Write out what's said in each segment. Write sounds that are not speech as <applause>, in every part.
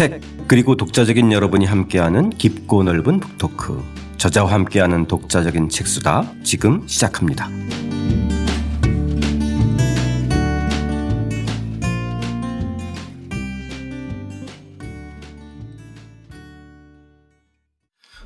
책 그리고 독자적인 여러분이 함께하는 깊고 넓은 북토크 저자와 함께하는 독자적인 책수다 지금 시작합니다.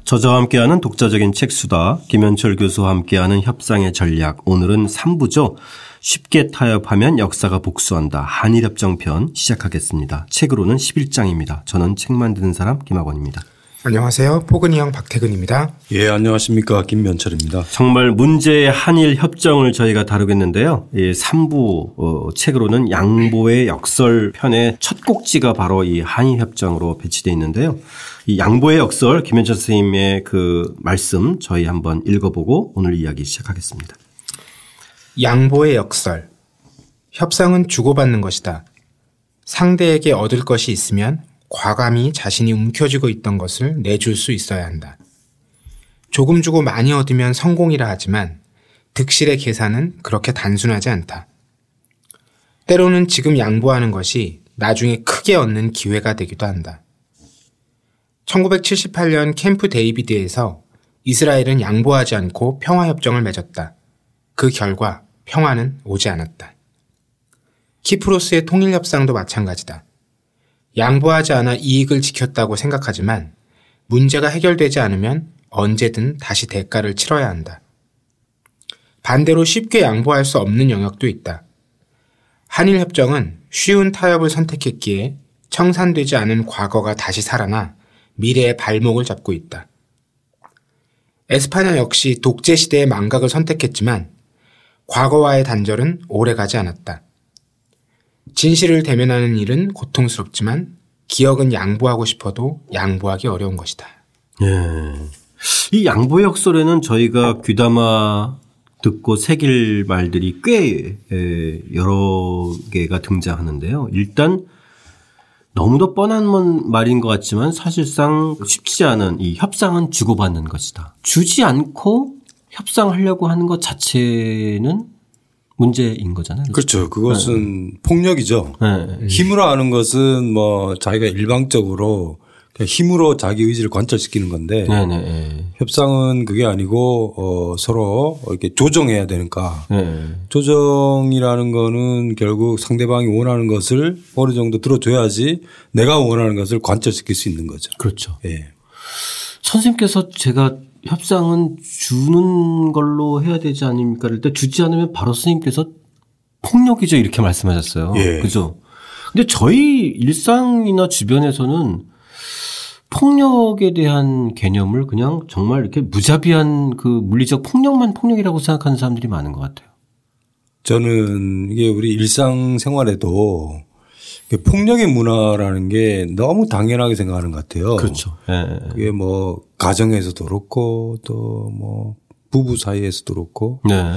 저자와 함께하는 독자적인 책수다 김현철 교수와 함께하는 협상의 전략 오늘은 3부죠. 쉽게 타협하면 역사가 복수한다. 한일협정편 시작하겠습니다. 책으로는 11장입니다. 저는 책 만드는 사람 김학원입니다. 안녕하세요. 포근이 형 박태근입니다. 예, 안녕하십니까. 김면철입니다. 정말 문제의 한일 협정을 저희가 다루겠는데요. 예, 3부 어, 책으로는 양보의 역설 편의 첫 꼭지가 바로 이 한일 협정으로 배치되어 있는데요. 이 양보의 역설 김현철 선생님의 그 말씀 저희 한번 읽어보고 오늘 이야기 시작하겠습니다. 양보의 역설. 협상은 주고받는 것이다. 상대에게 얻을 것이 있으면 과감히 자신이 움켜쥐고 있던 것을 내줄 수 있어야 한다. 조금 주고 많이 얻으면 성공이라 하지만 득실의 계산은 그렇게 단순하지 않다. 때로는 지금 양보하는 것이 나중에 크게 얻는 기회가 되기도 한다. 1978년 캠프 데이비드에서 이스라엘은 양보하지 않고 평화협정을 맺었다. 그 결과 평화는 오지 않았다. 키프로스의 통일 협상도 마찬가지다. 양보하지 않아 이익을 지켰다고 생각하지만 문제가 해결되지 않으면 언제든 다시 대가를 치러야 한다. 반대로 쉽게 양보할 수 없는 영역도 있다. 한일 협정은 쉬운 타협을 선택했기에 청산되지 않은 과거가 다시 살아나 미래의 발목을 잡고 있다. 에스파냐 역시 독재 시대의 망각을 선택했지만 과거와의 단절은 오래 가지 않았다. 진실을 대면하는 일은 고통스럽지만 기억은 양보하고 싶어도 양보하기 어려운 것이다. 예. 이 양보의 역설에는 저희가 귀담아 듣고 새길 말들이 꽤 여러 개가 등장하는데요. 일단 너무도 뻔한 말인 것 같지만 사실상 쉽지 않은 이 협상은 주고받는 것이다. 주지 않고 협상하려고 하는 것 자체는 문제인 거잖아요. 그렇죠. 그것은 네. 폭력이죠. 네. 힘으로 하는 것은 뭐 자기가 일방적으로 힘으로 자기 의지를 관철시키는 건데 네, 네, 네. 협상은 그게 아니고 어 서로 이렇게 조정해야 되니까 네. 조정이라는 거는 결국 상대방이 원하는 것을 어느 정도 들어줘야지 내가 원하는 것을 관철시킬 수 있는 거죠. 그렇죠. 예. 선생님께서 제가 협상은 주는 걸로 해야 되지 않습니까? 일때 주지 않으면 바로 스님께서 폭력이죠 이렇게 말씀하셨어요. 예. 그죠? 근데 저희 일상이나 주변에서는 폭력에 대한 개념을 그냥 정말 이렇게 무자비한 그 물리적 폭력만 폭력이라고 생각하는 사람들이 많은 것 같아요. 저는 이게 우리 일상생활에도 폭력의 문화라는 게 너무 당연하게 생각하는 것 같아요. 그렇죠. 네. 그게 뭐 가정에서도 그렇고 또 뭐 부부 사이에서도 그렇고. 네.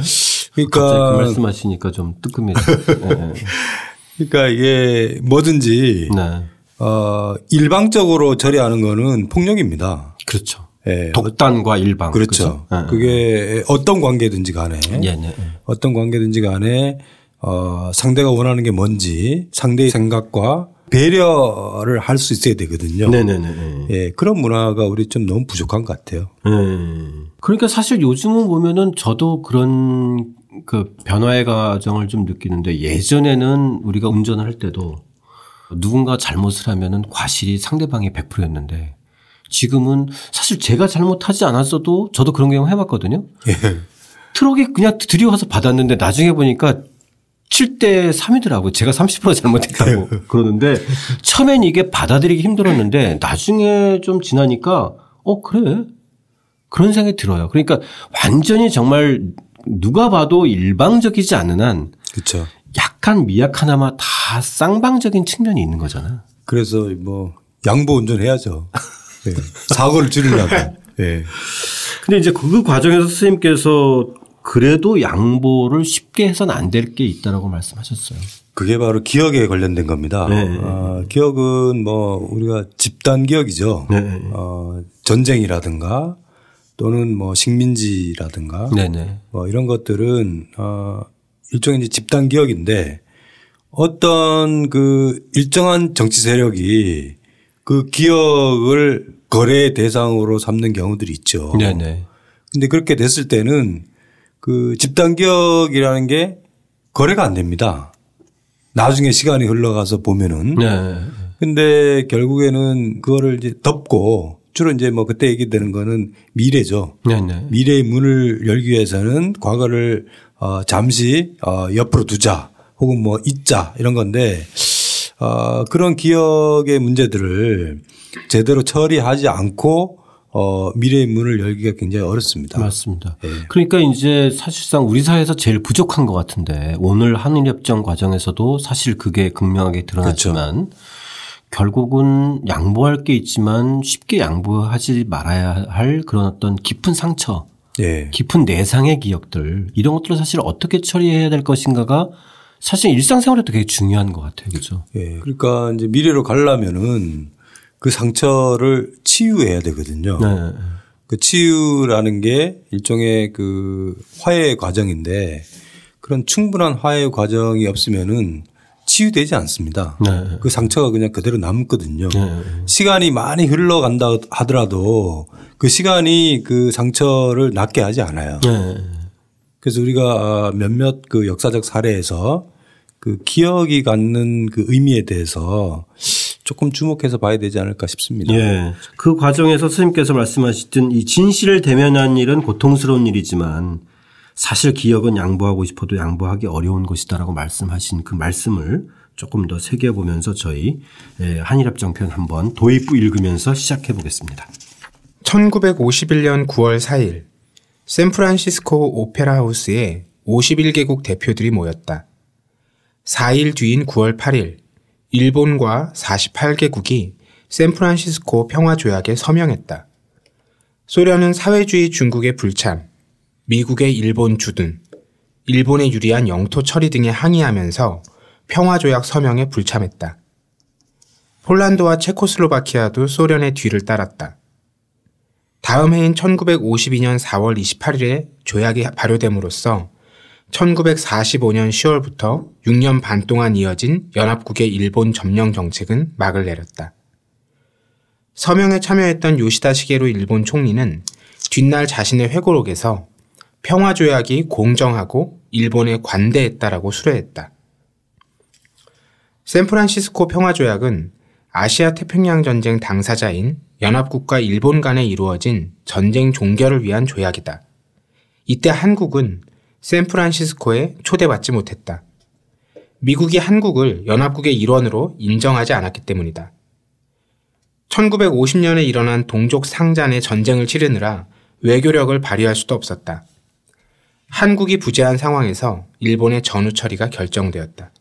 그러니까 그 말씀하시니까 좀 뜨끔해요. 네. <laughs> 그러니까 이게 뭐든지 네. 어 일방적으로 처리하는 거는 폭력입니다. 그렇죠. 예. 독단과 일방. 그렇죠. 그렇죠? 네. 그게 어떤 관계든지 간에 예, 네. 어떤 관계든지 간에 어, 상대가 원하는 게 뭔지 상대의 생각과 배려를 할 수 있어야 되거든요. 네네네. 예, 그런 문화가 우리 좀 너무 부족한 것 같아요. 음. 그러니까 사실 요즘은 보면은 저도 그런 그 변화의 과정을 좀 느끼는데 예전에는 우리가 운전을 할 때도 누군가 잘못을 하면은 과실이 상대방이 100%였는데 지금은 사실 제가 잘못하지 않았어도 저도 그런 경우 해봤거든요. 예. 트럭이 그냥 들어와서 받았는데 나중에 보니까 7대 3이더라고요. 제가 30% 잘못했다고 <laughs> 그러는데 처음엔 이게 받아들이기 힘들었는데 나중에 좀 지나니까 어, 그래. 그런 생각이 들어요. 그러니까 완전히 정말 누가 봐도 일방적이지 않는 한 그렇죠. 약간 미약 하나마 다 쌍방적인 측면이 있는 거잖아. 그래서 뭐 양보 운전해야죠. 네. 사고를 줄이려고. 예. <laughs> 네. 근데 이제 그 과정에서 선생님께서 그래도 양보를 쉽게 해서는 안 될 게 있다라고 말씀하셨어요. 그게 바로 기억에 관련된 겁니다. 네. 어, 기억은 뭐 우리가 집단 기억이죠. 네. 어, 전쟁이라든가 또는 뭐 식민지라든가 네, 네. 뭐 이런 것들은 어, 일종의 이제 집단 기억인데 어떤 그 일정한 정치 세력이 그 기억을 거래 대상으로 삼는 경우들이 있죠. 네네. 근데 그렇게 됐을 때는 그 집단 기억이라는 게 거래가 안 됩니다. 나중에 시간이 흘러가서 보면은. 네. 근데 결국에는 그거를 이제 덮고 주로 이제 뭐 그때 얘기되는 거는 미래죠. 네네. 미래의 문을 열기 위해서는 과거를 어 잠시 어 옆으로 두자 혹은 뭐 잊자 이런 건데 어 그런 기억의 문제들을 제대로 처리하지 않고 어, 미래의 문을 열기가 굉장히 어렵습니다. 맞습니다. 네. 그러니까 이제 사실상 우리 사회에서 제일 부족한 것 같은데 오늘 한일협정 과정에서도 사실 그게 극명하게 드러났지만 그렇죠. 결국은 양보할 게 있지만 쉽게 양보하지 말아야 할 그런 어떤 깊은 상처, 네. 깊은 내상의 기억들 이런 것들을 사실 어떻게 처리해야 될 것인가가 사실 일상생활에도 되게 중요한 것 같아요. 그죠? 예. 네. 그러니까 이제 미래로 가려면은 그 상처를 치유해야 되거든요. 네. 그 치유라는 게 일종의 그 화해 과정인데 그런 충분한 화해 과정이 없으면은 치유되지 않습니다. 네. 그 상처가 그냥 그대로 남거든요. 네. 시간이 많이 흘러간다 하더라도 그 시간이 그 상처를 낫게 하지 않아요. 네. 그래서 우리가 몇몇 그 역사적 사례에서 그 기억이 갖는 그 의미에 대해서 조금 주목해서 봐야 되지 않을까 싶습니다. 예. 그 과정에서 스님께서 말씀하셨던 이 진실을 대면한 일은 고통스러운 일이지만 사실 기억은 양보하고 싶어도 양보하기 어려운 것이다라고 말씀하신 그 말씀을 조금 더 새겨보면서 저희 예, 한일합 정편 한번 도입부 읽으면서 시작해 보겠습니다. 1951년 9월 4일 샌프란시스코 오페라 하우스에 51개국 대표들이 모였다. 4일 뒤인 9월 8일 일본과 48개국이 샌프란시스코 평화조약에 서명했다. 소련은 사회주의 중국의 불참, 미국의 일본 주둔, 일본에 유리한 영토 처리 등에 항의하면서 평화조약 서명에 불참했다. 폴란드와 체코슬로바키아도 소련의 뒤를 따랐다. 다음 해인 1952년 4월 28일에 조약이 발효됨으로써 1945년 10월부터 6년 반 동안 이어진 연합국의 일본 점령 정책은 막을 내렸다. 서명에 참여했던 요시다 시게로 일본 총리는 뒷날 자신의 회고록에서 평화조약이 공정하고 일본에 관대했다라고 수뢰했다. 샌프란시스코 평화조약은 아시아 태평양 전쟁 당사자인 연합국과 일본 간에 이루어진 전쟁 종결을 위한 조약이다. 이때 한국은 샌프란시스코에 초대받지 못했다. 미국이 한국을 연합국의 일원으로 인정하지 않았기 때문이다. 1950년에 일어난 동족 상잔의 전쟁을 치르느라 외교력을 발휘할 수도 없었다. 한국이 부재한 상황에서 일본의 전후 처리가 결정되었다.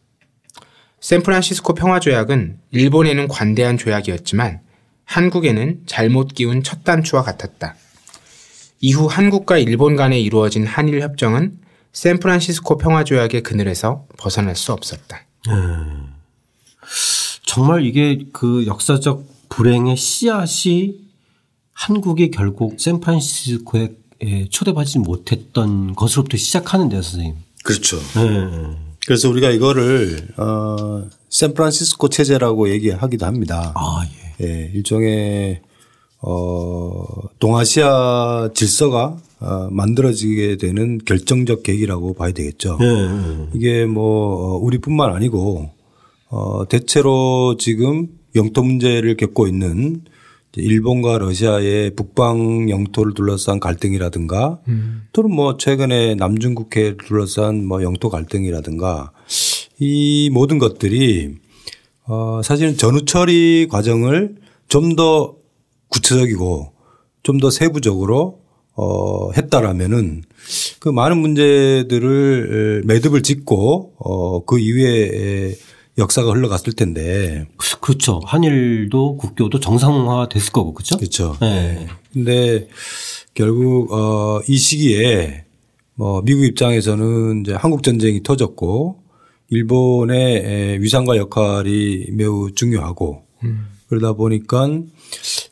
샌프란시스코 평화조약은 일본에는 관대한 조약이었지만 한국에는 잘못 끼운 첫 단추와 같았다. 이후 한국과 일본 간에 이루어진 한일 협정은 샌프란시스코 평화조약의 그늘에서 벗어날 수 없었다. 음. 정말 이게 그 역사적 불행의 씨앗이 한국이 결국 샌프란시스코에 초대받지 못했던 것으로부터 시작하는데요, 선생님. 그렇죠. 네. 그래서 우리가 이거를 어 샌프란시스코 체제라고 얘기하기도 합니다. 아, 예. 예 일종의 어 동아시아 질서가 어, 만들어지게 되는 결정적 계기라고 봐야 되겠죠. 네. 이게 뭐 어, 우리뿐만 아니고 어, 대체로 지금 영토 문제를 겪고 있는 일본과 러시아의 북방 영토를 둘러싼 갈등이라든가 음. 또는 뭐 최근에 남중 국해를 둘러싼 뭐 영토 갈등이라든가 이 모든 것들이 어 사실은 전후 처리 과정을 좀 더 구체적이고 좀 더 세부적으로 어, 했다라면은 그 많은 문제들을 매듭을 짓고 어, 그 이후에 역사가 흘러갔을 텐데. 그렇죠. 한일도 국교도 정상화 됐을 거고 그렇죠. 그렇죠. 네. 근데 결국 어, 이 시기에 뭐 미국 입장에서는 이제 한국 전쟁이 터졌고 일본의 위상과 역할이 매우 중요하고 음. 그러다 보니까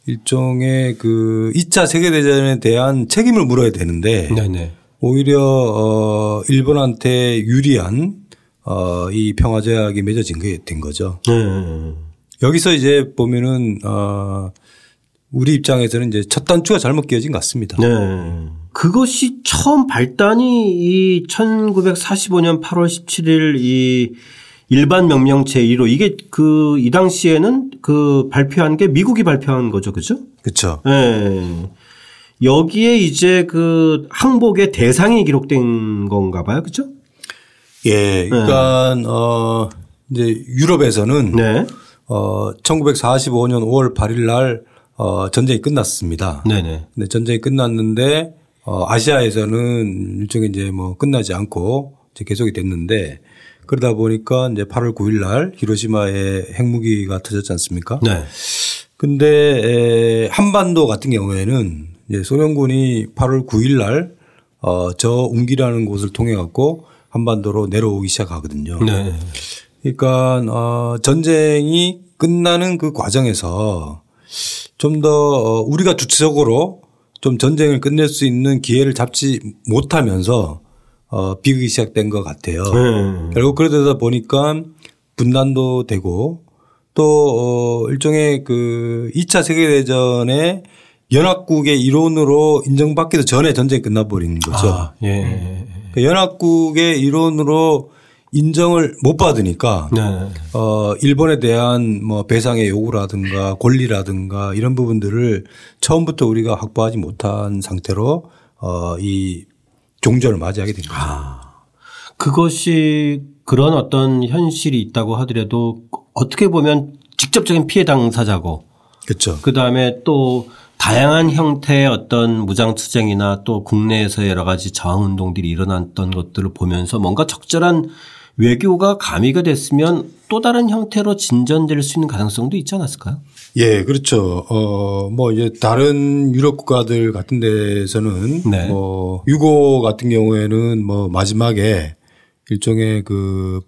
일종의 그 2차 세계대전에 대한 책임을 물어야 되는데 네네. 오히려 어 일본한테 유리한 어이 평화제약이 맺어진 게 된 거죠. 네. 여기서 이제 보면은 어 우리 입장에서는 이제 첫 단추가 잘못 끼어진 것 같습니다. 네. 그것이 처음 발단이 이 1945년 8월 17일 이 일반 명령 제1호 이게 그 이 당시에는 그 발표한 게 미국이 발표한 거죠. 그죠? 그렇죠. 네. 여기에 이제 그 항복의 대상이 기록된 건가 봐요. 그죠? 예. 그러니까 네. 어 이제 유럽에서는 네. 어 1945년 5월 8일 날 어, 전쟁이 끝났습니다. 네네. 근데 전쟁이 끝났는데 어, 아시아에서는 일종의 이제 뭐 끝나지 않고 이제 계속이 됐는데 그러다 보니까 이제 8월 9일 날 히로시마에 핵무기가 터졌지 않습니까? 네. 근데 에, 한반도 같은 경우에는 이제 소련군이 8월 9일 날 어, 저 웅기라는 곳을 통해 갖고 한반도로 내려오기 시작하거든요. 네. 그러니까 어, 전쟁이 끝나는 그 과정에서 좀더 어, 우리가 주체적으로 좀 전쟁을 끝낼 수 있는 기회를 잡지 못하면서 어, 비극이 시작된 것 같아요. 네. 결국 그러다 보니까 분단도 되고 또 어, 일종의 그 2차 세계대전의 연합국의 일원으로 인정받기도 전에 전쟁이 끝나버린 거죠. 아, 예. 그 연합국의 일원으로 인정을 못 받으니까 네. 어 일본에 대한 뭐 배상의 요구라든가 권리라든가 이런 부분들을 처음부터 우리가 확보하지 못한 상태로 어이 종전을 맞이하게 된 거죠. 아, 그것이 그런 어떤 현실이 있다고 하더라도 어떻게 보면 직접적인 피해 당사자고 그렇죠. 그 다음에 또 다양한 형태의 어떤 무장투쟁이나 또 국내에서 여러 가지 저항운동들이 일어났던 것들을 보면서 뭔가 적절한 외교가 가미가 됐으면 또 다른 형태로 진전될 수 있는 가능성도 있지 않았을까요? 예, 그렇죠. 어, 뭐 이제 다른 유럽 국가들 같은 데서는 네. 뭐 유고 같은 경우에는 뭐 마지막에 일종의 그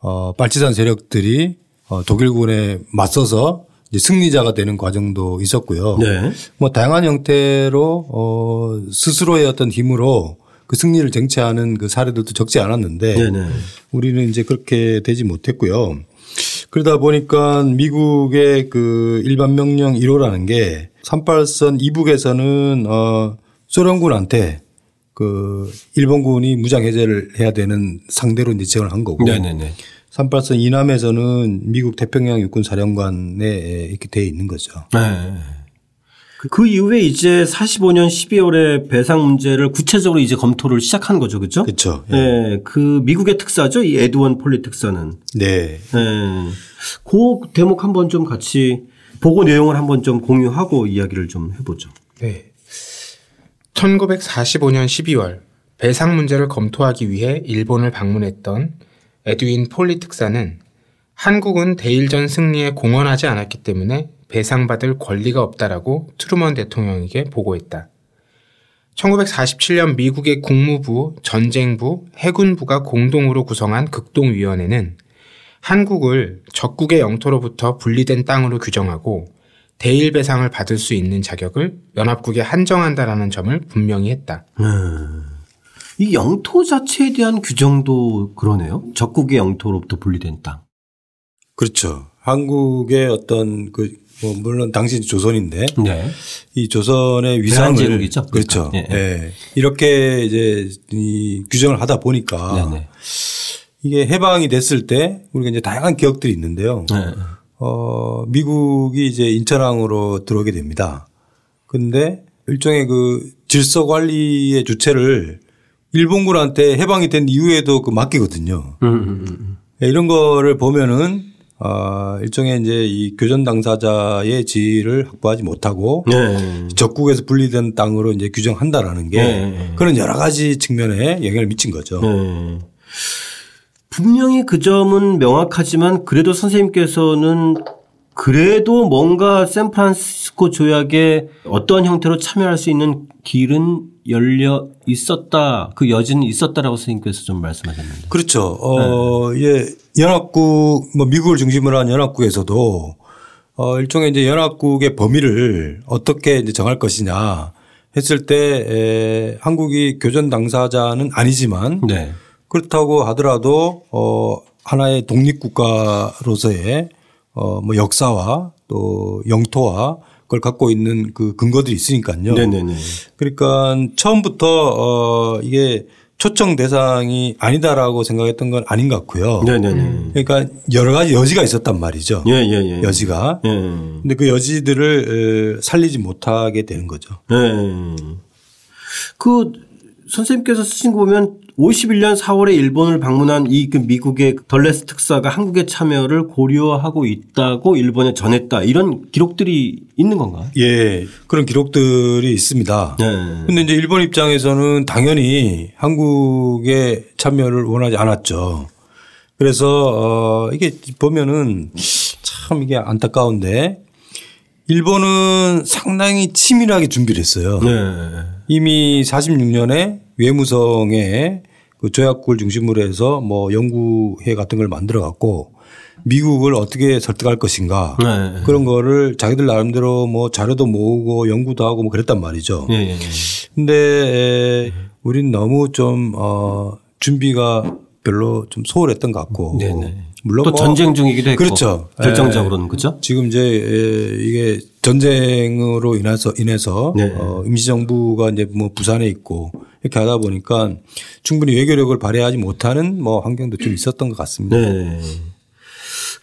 어, 빨치산 세력들이 어, 독일군에 맞서서 이제 승리자가 되는 과정도 있었고요. 네. 뭐 다양한 형태로 어, 스스로의 어떤 힘으로 그 승리를 쟁취하는 그 사례들도 적지 않았는데 네네. 우리는 이제 그렇게 되지 못했고요. 그러다 보니까 미국의 그 일반 명령 1호라는 게 38선 이북에서는 어 소련군한테 그 일본군이 무장 해제를 해야 되는 상대로 이제 지원을 한 거고. 네네네. 38선 이남에서는 미국 태평양 육군 사령관에 이렇게 돼 있는 거죠. 네. 그 이후에 이제 45년 12월에 배상 문제를 구체적으로 이제 검토를 시작한 거죠. 그렇죠? 그렇죠. 예. 네. 그 미국의 특사죠. 이 에드윈 폴리 특사는. 네. 네. 그 대목 한번 좀 같이 보고 내용을 한번 좀 공유하고 이야기를 좀 해보죠. 네. 1945년 12월 배상 문제를 검토하기 위해 일본을 방문했던 에드윈 폴리 특사는 한국은 대일전 승리에 공헌하지 않았기 때문에 배상받을 권리가 없다라고 트루먼 대통령에게 보고했다. 1947년 미국의 국무부, 전쟁부, 해군부가 공동으로 구성한 극동위원회는 한국을 적국의 영토로부터 분리된 땅으로 규정하고 대일 배상을 받을 수 있는 자격을 연합국에 한정한다라는 점을 분명히 했다. 음. 이 영토 자체에 대한 규정도 그러네요. 적국의 영토로부터 분리된 땅. 그렇죠. 한국의 어떤 그 뭐 물론 당시 조선인데 네. 이 조선의 위상을 제국이죠. 그렇죠. 네. 네. 이렇게 이제 이 규정을 하다 보니까 네, 네. 이게 해방이 됐을 때 우리가 이제 다양한 기억들이 있는데요. 네. 어 미국이 이제 인천항으로 들어오게 됩니다. 근데 일종의 그 질서 관리의 주체를 일본군한테 해방이 된 이후에도 그 맡기거든요. 음, 음, 음. 음. 이런 거를 보면은 어, 일종의 이제 이 교전 당사자의 지위를 확보하지 못하고 네. 적국에서 분리된 땅으로 이제 규정한다라는 게 네. 그런 여러 가지 측면에 영향을 미친 거죠. 네. 분명히 그 점은 명확하지만 그래도 선생님께서는 그래도 뭔가 샌프란시스코 조약에 어떤 형태로 참여할 수 있는 길은 열려 있었다. 그 여지는 있었다라고 선생님께서 좀 말씀하셨는데. 그렇죠. 어, 네. 예. 연합국, 뭐 미국을 중심으로 한 연합국에서도 어, 일종의 이제 연합국의 범위를 어떻게 이제 정할 것이냐 했을 때 에, 한국이 교전 당사자는 아니지만 네. 그렇다고 하더라도 어, 하나의 독립국가로서의 어, 뭐 역사와 또 영토와 그걸 갖고 있는 그 근거들이 있으니까요. 네네네. 그러니까 처음부터 어, 이게 초청 대상이 아니다라고 생각했던 건 아닌 것 같고요. 네네네. 그러니까 여러 가지 여지가 있었단 말이죠. 예, 예, 예. 여지가. 예. 근데 그 여지들을 살리지 못하게 되는 거죠. 예. 그 선생님께서 쓰신 거 보면 51년 4월에 일본을 방문한 이그 미국의 덜레스 특사가 한국의 참여를 고려하고 있다고 일본에 전했다 이런 기록들이 있는 건가요? 예, 그런 기록들이 있습니다. 그런데 네. 이제 일본 입장에서는 당연히 한국의 참여를 원하지 않았죠. 그래서 어 이게 보면은 참 이게 안타까운데 일본은 상당히 치밀하게 준비를 했어요. 네. 이미 46년에 외무성에 그 조약국을 중심으로 해서 뭐 연구회 같은 걸 만들어 갖고 미국을 어떻게 설득할 것인가 네. 그런 거를 자기들 나름대로 뭐 자료도 모으고 연구도 하고 뭐 그랬단 말이죠. 네. 네, 네. 근데 우린 너무 좀 어, 준비가 별로 좀 소홀했던 것 같고. 네네. 네. 물론 또 뭐 전쟁 중이기도 했고 그렇죠. 결정적으로는 그렇죠. 지금 이제 이게 전쟁으로 인해서 인해서 네. 어, 임시정부가 이제 뭐 부산에 있고 이렇게 하다 보니까 충분히 외교력을 발휘하지 못하는 뭐 환경도 좀 있었던 것 같습니다. 네.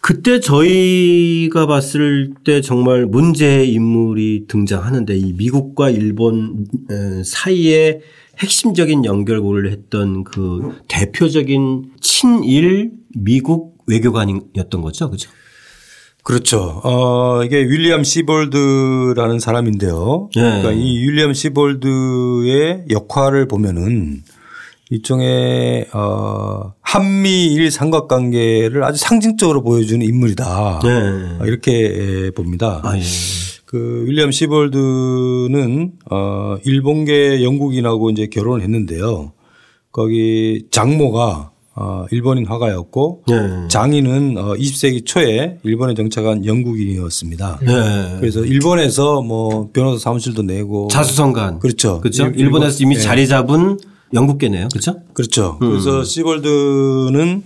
그때 저희가 봤을 때 정말 문제의 인물이 등장하는데 이 미국과 일본 사이에 핵심적인 연결고리를 했던 그 대표적인 친일 미국 외교관이었던 거죠. 그죠? 그렇죠. 어, 이게 윌리엄 시볼드라는 사람인데요. 네. 그러니까 이 윌리엄 시볼드의 역할을 보면은 일종의 어, 한미일 삼각관계를 아주 상징적으로 보여주는 인물이다. 네. 이렇게 봅니다. 아, 예. 그 윌리엄 시볼드는 어, 일본계 영국인하고 이제 결혼을 했는데요. 거기 장모가 어, 일본인 화가였고 네. 장인은 어, 20세기 초에 일본에 정착한 영국인이었습니다. 네. 그래서 일본에서 뭐 변호사 사무실도 내고 자수성간 그렇죠. 그렇죠. 일본, 에서 이미 네. 자리 잡은 영국계네요. 그렇죠. 그렇죠. 음. 그래서 시볼드는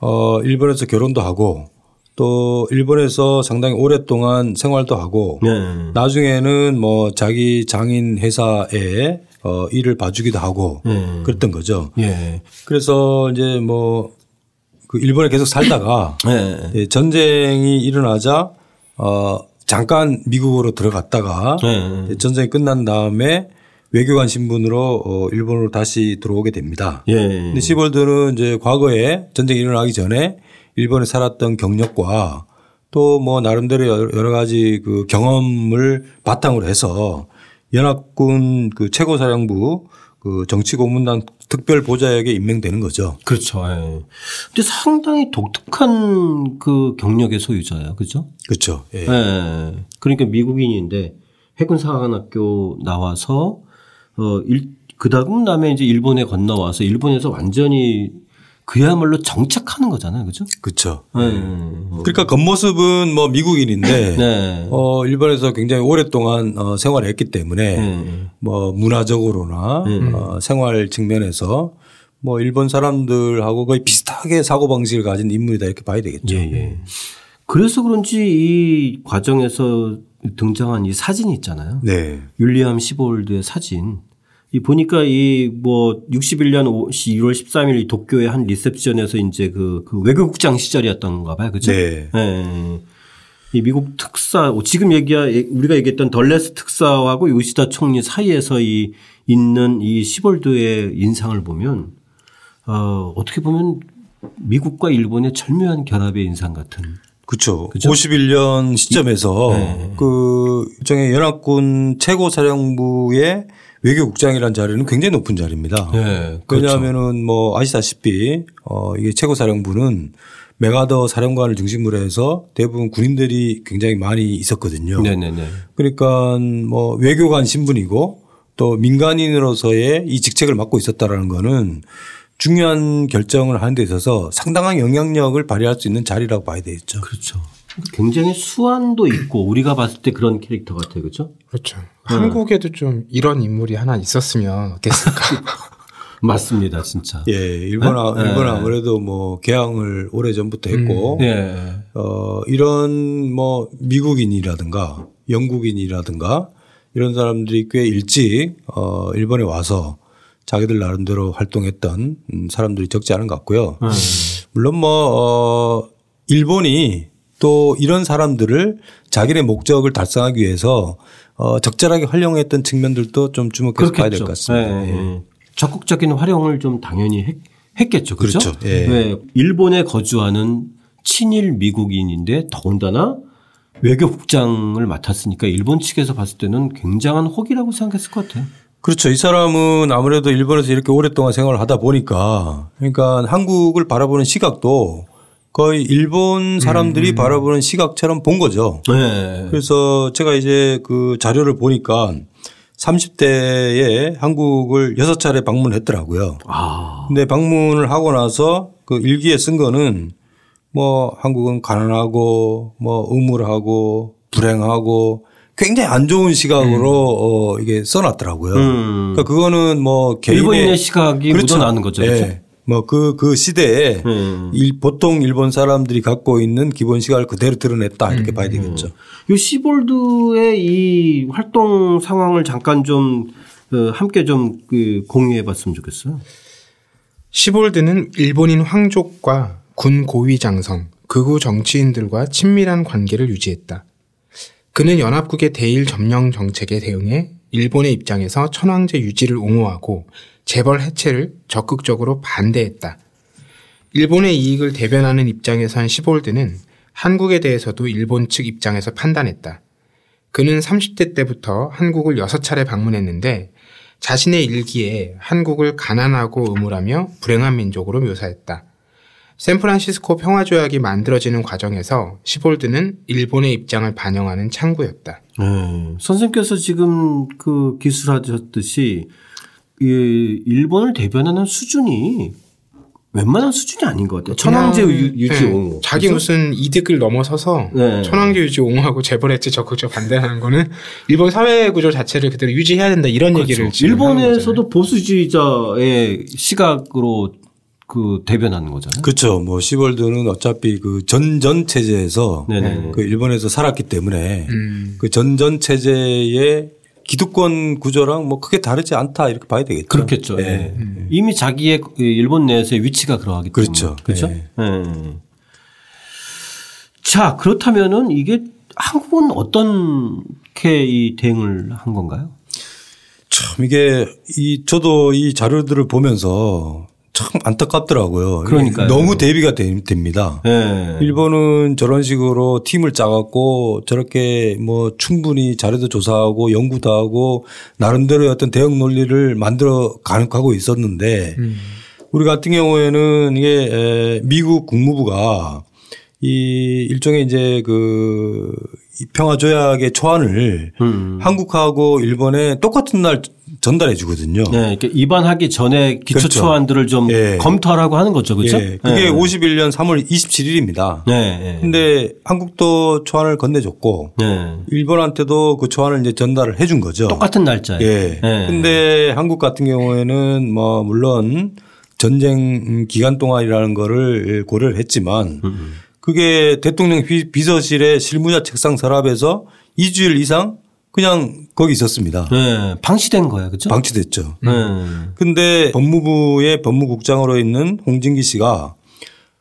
어, 일본에서 결혼도 하고 또 일본에서 상당히 오랫동안 생활도 하고 네. 나중에는 뭐 자기 장인 회사에 어, 일을 봐주기도 하고 네. 그랬던 거죠. 예. 그래서 이제 뭐 그 일본에 계속 살다가 네. <laughs> 예, 전쟁이 일어나자 어, 잠깐 미국으로 들어갔다가 네. 전쟁이 끝난 다음에 외교관 신분으로 어, 일본으로 다시 들어오게 됩니다. 예. 근데 시볼드는 이제 과거에 전쟁이 일어나기 전에 일본에 살았던 경력과 또 뭐 나름대로 여러 가지 그 경험을 바탕으로 해서 연합군 그 최고사령부 그 정치고문단 특별 보좌역에 임명되는 거죠. 그렇죠. 예. 근데 상당히 독특한 그 경력의 소유자예요. 그죠? 그렇죠. 예. 예. 그러니까 미국인인데 해군사관학교 나와서 어, 일, 그 다음 다음에 이제 일본에 건너와서 일본에서 완전히 그야말로 정착하는 거잖아요. 그죠? 그렇죠. 네. 그러니까 겉모습은 뭐 미국인인데 <laughs> 네. 어 일본에서 굉장히 오랫동안 어 생활을 했기 때문에 네. 뭐 문화적으로나 네. 어 생활 측면에서 뭐 일본 사람들하고 거의 비슷하게 사고 방식을 가진 인물이다 이렇게 봐야 되겠죠. 예, 예. 그래서 그런지 이 과정에서 등장한 이 사진이 있잖아요. 네. 율리엄 시볼드의 사진. 이 보니까 이 뭐 61년 2월 13일 도쿄의 한 리셉션에서 이제 그, 그 외교국장 시절이었던가 봐요. 그죠? 네. 네. 이 미국 특사 지금 얘기야 우리가 얘기했던 덜레스 특사하고 요시다 총리 사이에서 이 있는 이 시볼드의 인상을 보면 어 어떻게 보면 미국과 일본의 절묘한 결합의 인상 같은 그렇죠. 그쵸? 51년 시점에서 네. 그 일종의 연합군 최고 사령부의 외교국장이라는 자리는 굉장히 높은 자리입니다. 네, 그렇죠. 왜냐하면은 뭐 아시다시피 어 이게 최고사령부는 메가더 사령관을 중심으로 해서 대부분 군인들이 굉장히 많이 있었거든요. 네네네. 그러니까 뭐 외교관 신분이고 또 민간인으로서의 이 직책을 맡고 있었다라는 거는 중요한 결정을 하는 데 있어서 상당한 영향력을 발휘할 수 있는 자리라고 봐야 되겠죠. 그렇죠. 굉장히 수완도 있고 우리가 봤을 때 그런 캐릭터 같아요. 그렇죠? 그렇죠. 네. 한국에도 좀 이런 인물이 하나 있었으면 어땠을까? <laughs> 맞습니다, 진짜. 예, 일본, 아, 네? 일본 아무래도 뭐 개항을 오래 전부터 했고, 음. 예. 어, 이런 뭐 미국인이라든가 영국인이라든가 이런 사람들이 꽤 일찍 어, 일본에 와서 자기들 나름대로 활동했던 음, 사람들이 적지 않은 것 같고요. 음. 물론 뭐, 어, 일본이 또 이런 사람들을 자기네 목적을 달성하기 위해서 어, 적절하게 활용했던 측면들도 좀 주목해서 봐야 될 것 같습니다. 네, 네. 적극적인 활용을 좀 당연히 했, 겠죠 그렇죠? 그렇죠. 예. 네. 일본에 거주하는 친일 미국인인데 더군다나 외교국장을 맡았으니까 일본 측에서 봤을 때는 굉장한 혹이라고 생각했을 것 같아요. 그렇죠. 이 사람은 아무래도 일본에서 이렇게 오랫동안 생활을 하다 보니까 그러니까 한국을 바라보는 시각도 거의 일본 사람들이 음. 바라보는 시각처럼 본 거죠. 네. 그래서 제가 이제 그 자료를 보니까 30대에 한국을 여섯 차례 방문했더라고요. 아. 근데 방문을 하고 나서 그 일기에 쓴 거는 뭐 한국은 가난하고 뭐 음울하고 불행하고 굉장히 안 좋은 시각으로 음. 어 이게 써놨더라고요. 음. 그러니까 그거는 뭐 개인의 일본인의 시각이 그렇죠. 묻어나는 거죠. 그렇죠? 네. 뭐 그그 그 시대에 음. 일, 보통 일본 사람들이 갖고 있는 기본 시각을 그대로 드러냈다 이렇게 음. 봐야 되겠죠. 이 시볼드의 이 활동 상황을 잠깐 좀그 함께 좀 그 공유해 봤으면 좋겠어요. 시볼드는 일본인 황족과 군 고위 장성, 극우 정치인들과 친밀한 관계를 유지했다. 그는 연합국의 대일 점령 정책에 대응해 일본의 입장에서 천황제 유지를 옹호하고 재벌 해체를 적극적으로 반대했다. 일본의 이익을 대변하는 입장에선 시볼드는 한국에 대해서도 일본 측 입장에서 판단했다. 그는 30대 때부터 한국을 6차례 방문했는데 자신의 일기에 한국을 가난하고 음울하며 불행한 민족으로 묘사했다. 샌프란시스코 평화조약이 만들어지는 과정에서 시볼드는 일본의 입장을 반영하는 창구였다. 네. 선생님께서 지금 그 기술하셨듯이 이 일본을 대변하는 수준이 웬만한 수준이 아닌 것 같아요. 천황제 유지 네. 옹호. 자기 그렇죠? 무슨 이득을 넘어서서 네. 천황제 유지 옹호하고 재벌해체 적극적 반대하는 거는 일본 사회 구조 자체를 그대로 유지해야 된다 이런 그렇죠. 얘기를 일본에서도 보수주의자의 시각으로 그 대변하는 거잖아요. 그렇죠. 뭐 시월드는 어차피 그 전전 체제에서 네네. 그 일본에서 살았기 때문에 음. 그 전전 체제의 기득권 구조랑 뭐 크게 다르지 않다 이렇게 봐야 되겠죠. 그렇겠죠. 네. 네. 음. 이미 자기의 그 일본 내에서의 위치가 그러하기 때문에 그렇죠. 그렇죠. 네. 네. 자 그렇다면은 이게 한국은 어떻게 이 대응을 한 건가요? 참 이게 이 저도 이 자료들을 보면서 참 안타깝더라고요. 그러니까 너무 대비가 됩니다. 네. 일본은 저런 식으로 팀을 짜갖고 저렇게 뭐 충분히 자료도 조사하고 연구도 하고 나름대로 어떤 대응 논리를 만들어 가고 있었는데 음. 우리 같은 경우에는 이게 미국 국무부가 이 일종의 이제 그 평화 조약의 초안을 음. 한국하고 일본에 똑같은 날 전달해 주거든요. 네, 입안하기 전에 기초 그렇죠. 초안들을 좀 네. 검토하라고 하는 거죠, 그렇죠? 네. 그게 네. 51년 3월 27일입니다. 네. 근데 한국도 초안을 건네줬고 네. 일본한테도 그 초안을 이제 전달을 해준 거죠. 똑같은 날짜에. 예. 네. 근데 한국 같은 경우에는 뭐 물론 전쟁 기간 동안이라는 거를 고려를 했지만 음. 그게 대통령 비서실의 실무자 책상 서랍에서 2주일 이상 그냥 거기 있었습니다. 네. 방치된 거예요. 그렇죠? 방치됐죠. 네. 근데 법무부의 법무국장으로 있는 홍진기 씨가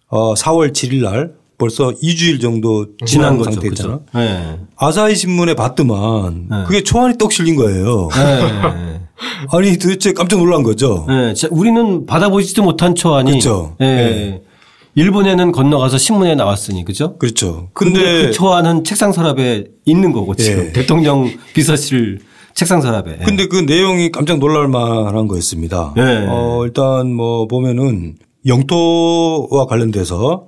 어 4월 7일 날 벌써 2주일 정도 지난, 지난 상태잖아. 네. 아사히 신문에 봤더만 네. 그게 초안이 떡 실린 거예요. 네. <laughs> 아니 도대체 깜짝 놀란 거죠. 네. 우리는 받아보지도 못한 초안이 그렇죠. 네. 일본에는 건너가서 신문에 나왔으니 그죠? 그렇죠. 근데, 그 초안은 책상 서랍에 있는 거고 지금 예. 대통령 비서실 책상 서랍에. 예. 근데 그 내용이 깜짝 놀랄 만한 거였습니다. 예. 어, 일단 뭐 보면은 영토와 관련돼서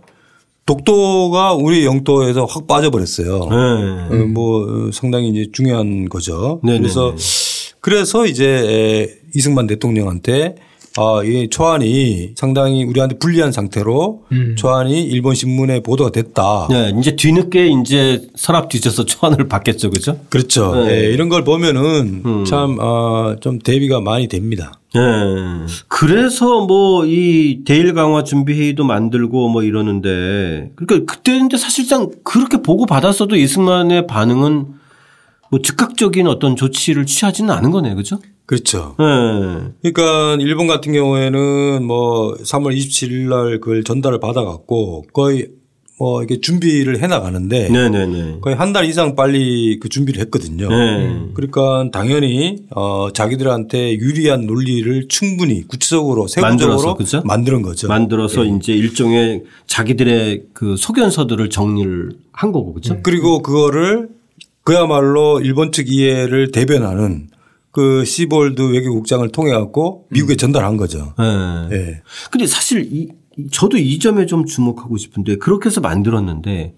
독도가 우리 영토에서 확 빠져버렸어요. 네. 뭐 상당히 이제 중요한 거죠. 네네네. 그래서 그래서 이제 이승만 대통령한테 아, 이 초안이 상당히 우리한테 불리한 상태로 음. 초안이 일본 신문에 보도가 됐다. 네, 이제 뒤늦게 이제 서랍 뒤져서 초안을 받겠죠, 그죠? 그렇죠. 네. 네, 이런 걸 보면은 음. 참, 어, 좀 대비가 많이 됩니다. 네. 그래서 뭐 이 대일 강화 준비 회의도 만들고 뭐 이러는데 그러니까 그때인데 사실상 그렇게 보고 받았어도 이승만의 반응은 뭐 즉각적인 어떤 조치를 취하지는 않은 거네요. 그죠? 그렇죠. 네. 그러니까 일본 같은 경우에는 뭐 3월 27일 날 그걸 전달을 받아갖고 거의 뭐 이게 준비를 해 나가는데 네네네. 거의 한 달 이상 빨리 그 준비를 했거든요. 네. 그러니까 당연히 어 자기들한테 유리한 논리를 충분히 구체적으로 세부적으로 만들어서, 만드는 거죠. 만들어서 네. 이제 일종의 자기들의 그 소견서들을 정리를 한 거고 그렇죠. 그리고 그거를 그야말로 일본 측 이해를 대변하는 그 시볼드 외교국장을 통해 갖고 미국에 음. 전달한 거죠. 네. 네. 근데 사실 이 저도 이 점에 좀 주목하고 싶은데 그렇게 해서 만들었는데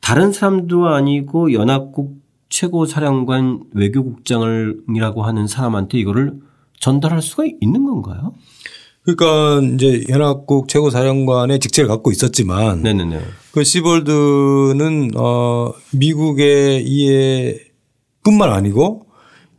다른 사람도 아니고 연합국 최고 사령관 외교국장을이라고 하는 사람한테 이거를 전달할 수가 있는 건가요? 그러니까 이제 연합국 최고 사령관의 직책을 갖고 있었지만 네네네. 그 시볼드는 어 미국의 이해뿐만 아니고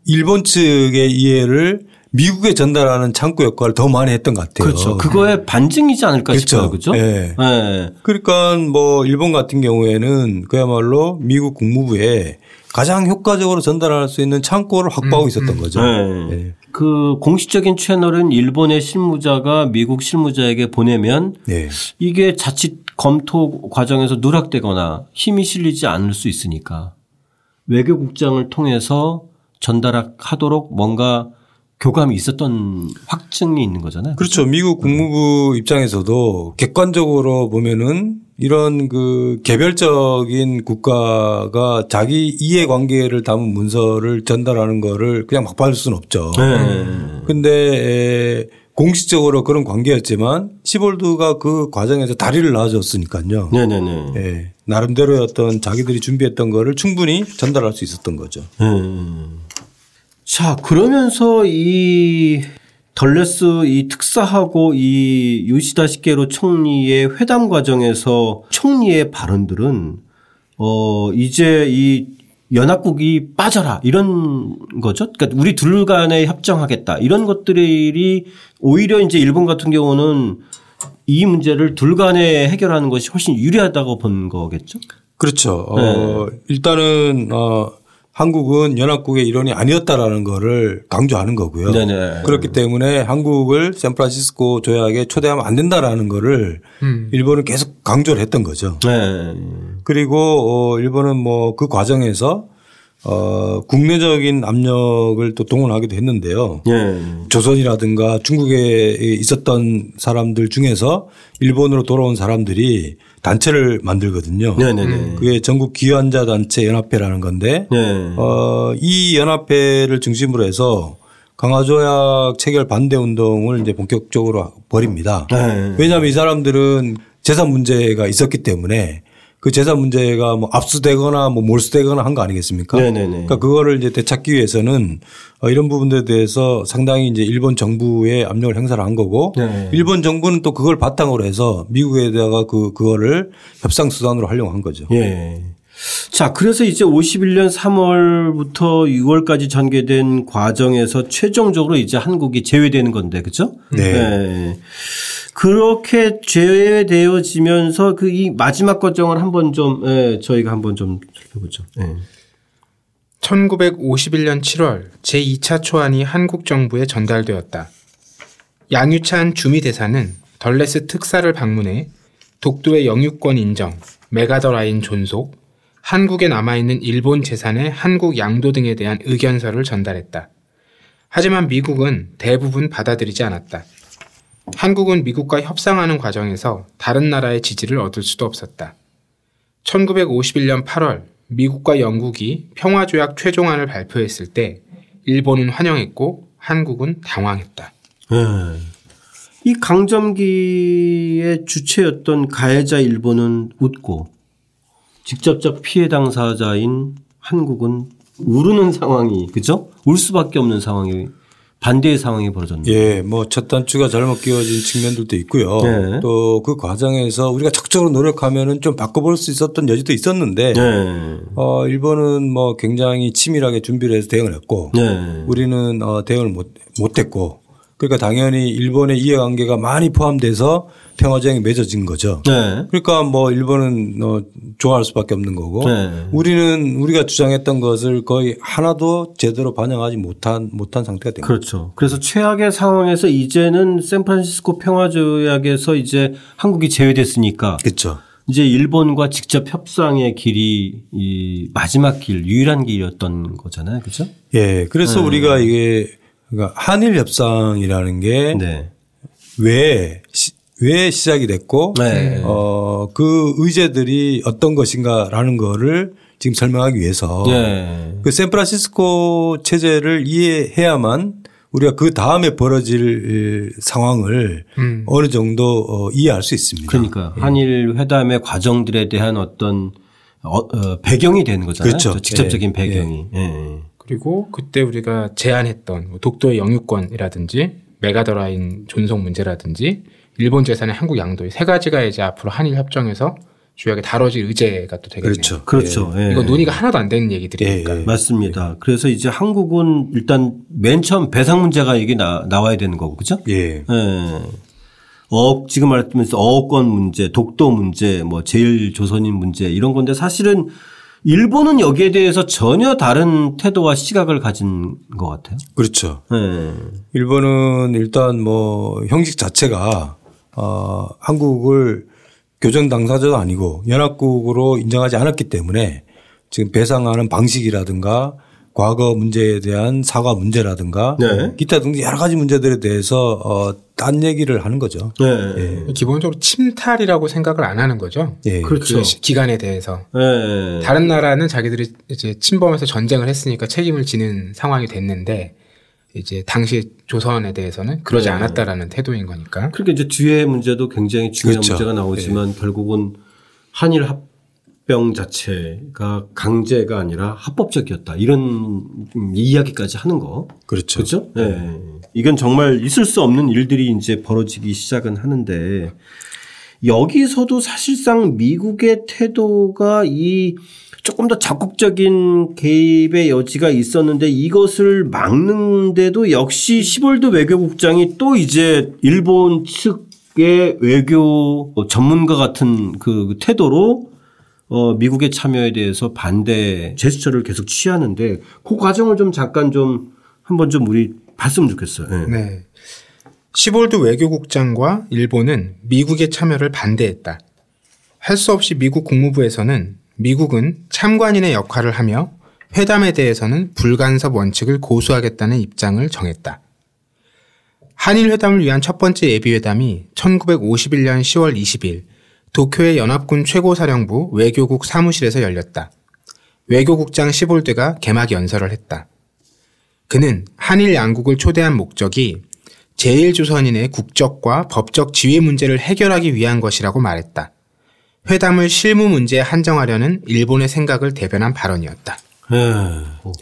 일본 측의 이해를 미국에 전달하는 창구 역할을 더 많이 했던 것 같아요. 그렇죠. 그거의 반증이지 않을까 그렇죠. 싶어요. 그렇죠. 네. 네. 그러니까 뭐 일본 같은 경우에는 그야말로 미국 국무부에 가장 효과적으로 전달할 수 있는 창구를 확보하고 음. 있었던 거죠. 네. 네. 그 공식적인 채널은 일본의 실무자가 미국 실무자에게 보내면 네. 이게 자칫 검토 과정에서 누락되거나 힘이 실리지 않을 수 있으니까 외교국장을 통해서 전달하도록 뭔가 교감이 있었던 확증이 있는 거잖아요. 그렇죠. 미국 국무부 입장에서도 객관적으로 보면은 이런 그 개별적인 국가가 자기 이해 관계를 담은 문서를 전달하는 거를 그냥 막 받을 수는 없죠. 네. 근데 공식적으로 그런 관계였지만 시볼드가 그 과정에서 다리를 놔줬으니까요. 네네네. 예. 나름대로의 어떤 자기들이 준비했던 거를 충분히 전달할 수 있었던 거죠. 음. 자, 그러면서 이 덜레스 이 특사하고 이 요시다 시게로 총리의 회담 과정에서 총리의 발언들은 어 이제 이 연합국이 빠져라 이런 거죠. 그러니까 우리 둘 간에 협정하겠다 이런 것들이 오히려 이제 일본 같은 경우는 이 문제를 둘 간에 해결하는 것이 훨씬 유리하다고 본 거겠죠. 그렇죠. 어, 네. 어, 일단은 어 한국은 연합국의 일원이 아니었다라는 거를 강조하는 거고요. 네네. 그렇기 때문에 한국을 샌프란시스코 조약에 초대하면 안 된다라는 거를 음. 일본은 계속 강조를 했던 거죠. 네. 그리고 어 일본은 뭐 그 과정에서 어, 국내적인 압력을 또 동원하기도 했는데요. 예. 조선이라든가 중국에 있었던 사람들 중에서 일본으로 돌아온 사람들이 단체를 만들거든요. 네네네. 그게 전국 기환자 단체 연합회라는 건데, 네. 어, 이 연합회를 중심으로 해서 강화조약 체결 반대 운동을 이제 본격적으로 벌입니다. 네. 왜냐하면 이 사람들은 재산 문제가 있었기 때문에 그 재산 문제가 뭐 압수되거나 뭐 몰수되거나 한 거 아니겠습니까? 네네네. 그러니까 그거를 이제 되찾기 위해서는 어, 이런 부분들에 대해서 상당히 이제 일본 정부의 압력을 행사를 한 거고 네. 일본 정부는 또 그걸 바탕으로 해서 미국에다가 그 그거를 협상 수단으로 활용한 거죠. 예. 자, 그래서 이제 51년 3월부터 6월까지 전개된 과정에서 최종적으로 이제 한국이 제외되는 건데, 그죠? 네. 네. 그렇게 제외되어지면서 그 이 마지막 과정을 한번 좀 예, 저희가 한번 좀 살펴보죠. 예. 1951년 7월 제2차 초안이 한국 정부에 전달되었다. 양유찬 주미대사는 덜레스 특사를 방문해 독도의 영유권 인정, 메가더 라인 존속, 한국에 남아있는 일본 재산의 한국 양도 등에 대한 의견서를 전달했다. 하지만 미국은 대부분 받아들이지 않았다. 한국은 미국과 협상하는 과정에서 다른 나라의 지지를 얻을 수도 없었다. 1951년 8월 미국과 영국이 평화조약 최종안을 발표했을 때 일본은 환영했고 한국은 당황했다. 네. 이 강점기의 주체였던 가해자 일본은 웃고 직접적 피해 당사자인 한국은 우르는 상황이 그죠? 울 수밖에 없는 상황이 반대의 상황이 벌어졌네요. 예, 뭐 첫 단추가 잘못 끼워진 측면들도 있고요. 네. 또그 과정에서 우리가 적극적으로 노력하면은 좀 바꿔볼 수 있었던 여지도 있었는데, 네. 어 일본은 뭐 굉장히 치밀하게 준비를 해서 대응을 했고, 네. 우리는 어 대응을 못 못했고, 그러니까 당연히 일본의 이해관계가 많이 포함돼서 평화정이 맺어진 거죠. 네. 그러니까 뭐 일본은 어 좋아할 수밖에 없는 거고 네. 우리는 우리가 주장했던 것을 거의 하나도 제대로 반영하지 못한 못한 상태가 된 거죠. 그렇죠. 그래서 최악의 상황에서 이제는 샌프란시스코 평화조약에서 이제 한국이 제외됐으니까 그렇죠. 이제 일본과 직접 협상의 길이 이 마지막 길, 유일한 길이었던 거잖아요. 그렇죠? 예. 그래서 네. 우리가 이게 그러니까 한일 협상이라는 게 네. 왜, 왜 시작이 됐고 네. 어, 그 의제들이 어떤 것인가라는 거를 지금 설명하기 위해서 네. 그 샌프란시스코 체제를 이해해야만 우리가 그 다음에 벌어질 상황을 음. 어느 정도 어, 이해할 수 있습니다. 그러니까 한일 회담의 과정들에 대한 어떤 어, 어, 배경이 되는 거잖아요. 그렇죠. 직접적인 네. 배경이. 네. 그리고 그때 우리가 제안했던 뭐 독도의 영유권이라든지 메가더라인 존속 문제라든지 일본 재산의 한국 양도의 세 가지가 이제 앞으로 한일 협정에서 주요하게 다뤄질 의제가 또 되겠네요. 그렇죠. 그렇죠. 예. 이거 논의가 하나도 안 되는 얘기들이니까. 예. 예. 맞습니다. 그래서 이제 한국은 일단 맨 처음 배상 문제가 이게 나, 나와야 되는 거고 그죠? 예. 예. 어, 지금 말했면서 어권 문제, 독도 문제, 뭐 제일 조선인 문제 이런 건데 사실은 일본은 여기에 대해서 전혀 다른 태도와 시각을 가진 것 같아요. 그렇죠. 네. 일본은 일단 뭐 형식 자체가 어 한국을 교전 당사자도 아니고 연합국으로 인정하지 않았기 때문에 지금 배상하는 방식이라든가 과거 문제에 대한 사과 문제라든가 네. 기타 등등 여러 가지 문제들에 대해서 어, 딴 얘기를 하는 거죠. 네. 예. 기본적으로 침탈이라고 생각을 안 하는 거죠. 예. 그렇죠. 그 기간에 대해서. 네. 다른 나라는 자기들이 이제 침범해서 전쟁을 했으니까 책임을 지는 상황이 됐는데 이제 당시 조선에 대해서는 그러지 네. 않았다라는 태도인 거니까. 그렇게 이제 뒤에 문제도 굉장히 중요한 그렇죠. 문제가 나오지만 네. 결국은 한일 합 합병 자체가 강제가 아니라 합법적이었다 이런 이야기까지 하는 거 그렇죠. 그렇죠. 네. 이건 정말 있을 수 없는 일들이 이제 벌어지기 시작은 하는데 여기서도 사실상 미국의 태도가 이 조금 더 적극적인 개입의 여지가 있었는데 이것을 막는데도 역시 시볼드 외교국장이 또 이제 일본 측의 외교 전문가 같은 그 태도로 어, 미국의 참여에 대해서 반대 제스처를 계속 취하는데 그 과정을 좀 잠깐 좀 한번 좀 우리 봤으면 좋겠어요. 네. 네. 시볼드 외교국장과 일본은 미국의 참여를 반대했다. 할 수 없이 미국 국무부에서는 미국은 참관인의 역할을 하며 회담에 대해서는 불간섭 원칙을 고수하겠다는 입장을 정했다. 한일 회담을 위한 첫 번째 예비회담이 1951년 10월 20일 도쿄의 연합군 최고사령부 외교국 사무실에서 열렸다. 외교국장 시볼드가 개막 연설을 했다. 그는 한일 양국을 초대한 목적이 제1조선인의 국적과 법적 지위 문제를 해결하기 위한 것이라고 말했다. 회담을 실무 문제에 한정하려는 일본의 생각을 대변한 발언이었다. 네.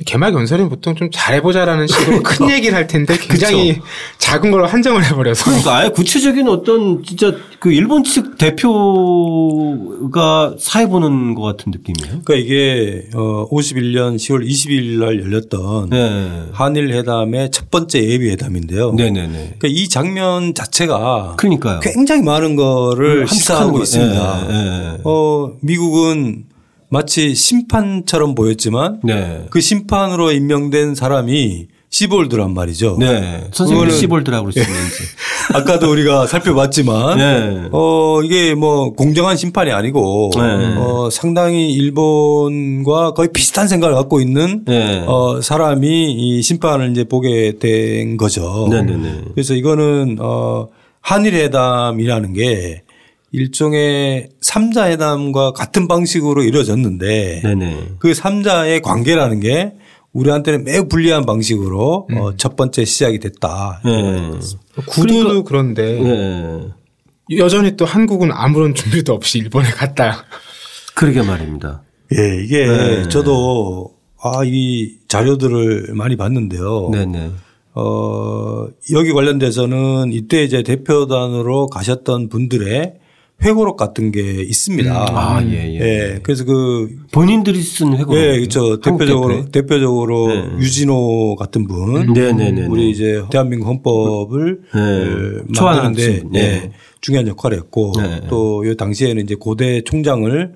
개막 연설은 보통 좀 잘해보자라는 식으로 큰 그러니까. 얘기를 할 텐데 굉장히 그쵸. 작은 걸로 한정을 해버려서. 그러니까 아예 구체적인 어떤 진짜 그 일본 측 대표가 사회보는 것 같은 느낌이에요. 그러니까 이게 어 51년 10월 20일 날 열렸던 네. 한일 회담의 첫 번째 예비 회담인데요. 네네네. 그러니까 이 장면 자체가 그러니까요. 굉장히 많은 거를 시사하고 있습니다. 네. 네. 어 미국은 마치 심판처럼 보였지만 네. 그 심판으로 임명된 사람이 시볼드란 말이죠. 네. 선생님 시볼드라고 그러시는지. <laughs> 아까도 우리가 살펴봤지만, 네. 어, 이게 뭐 공정한 심판이 아니고, 네. 어, 상당히 일본과 거의 비슷한 생각을 갖고 있는, 네. 어, 사람이 이 심판을 이제 보게 된 거죠. 네네네. 네, 네. 그래서 이거는, 어, 한일 회담이라는 게 일종의 삼자 회담과 같은 방식으로 이루어졌는데 네네. 그 삼자의 관계라는 게 우리한테는 매우 불리한 방식으로 음. 어, 첫 번째 시작이 됐다. 네. 구도도 그러니까 그런데 네. 여전히 또 한국은 아무런 준비도 없이 일본에 갔다. 그러게 말입니다. 예, 이게 네. 저도 아, 이 자료들을 많이 봤는데요. 네네. 어, 여기 관련돼서는 이때 이제 대표단으로 가셨던 분들의 회고록 같은 게 있습니다. 음. 아, 예, 예. 예. 그래서 그 본인들이 쓴 회고록. 예, 그렇죠. 대표적으로 대표? 대표적으로 네. 유진호 같은 분. 네, 네, 네. 우리 이제 대한민국 헌법을 네. 만드는데 네. 예, 중요한 역할을 했고 네. 또이 당시에는 이제 고대 총장을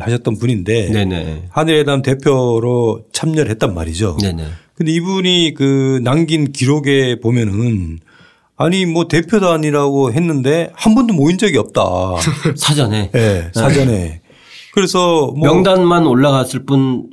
하셨던 분인데 네, 네. 한일회담 대표로 참여를 했단 말이죠. 네, 네. 근데 이분이 그 남긴 기록에 보면은 아니 뭐 대표단이라고 했는데 한 번도 모인 적이 없다. <laughs> 사전에. 네, 사전에. 그래서 뭐 명단만 올라갔을 뿐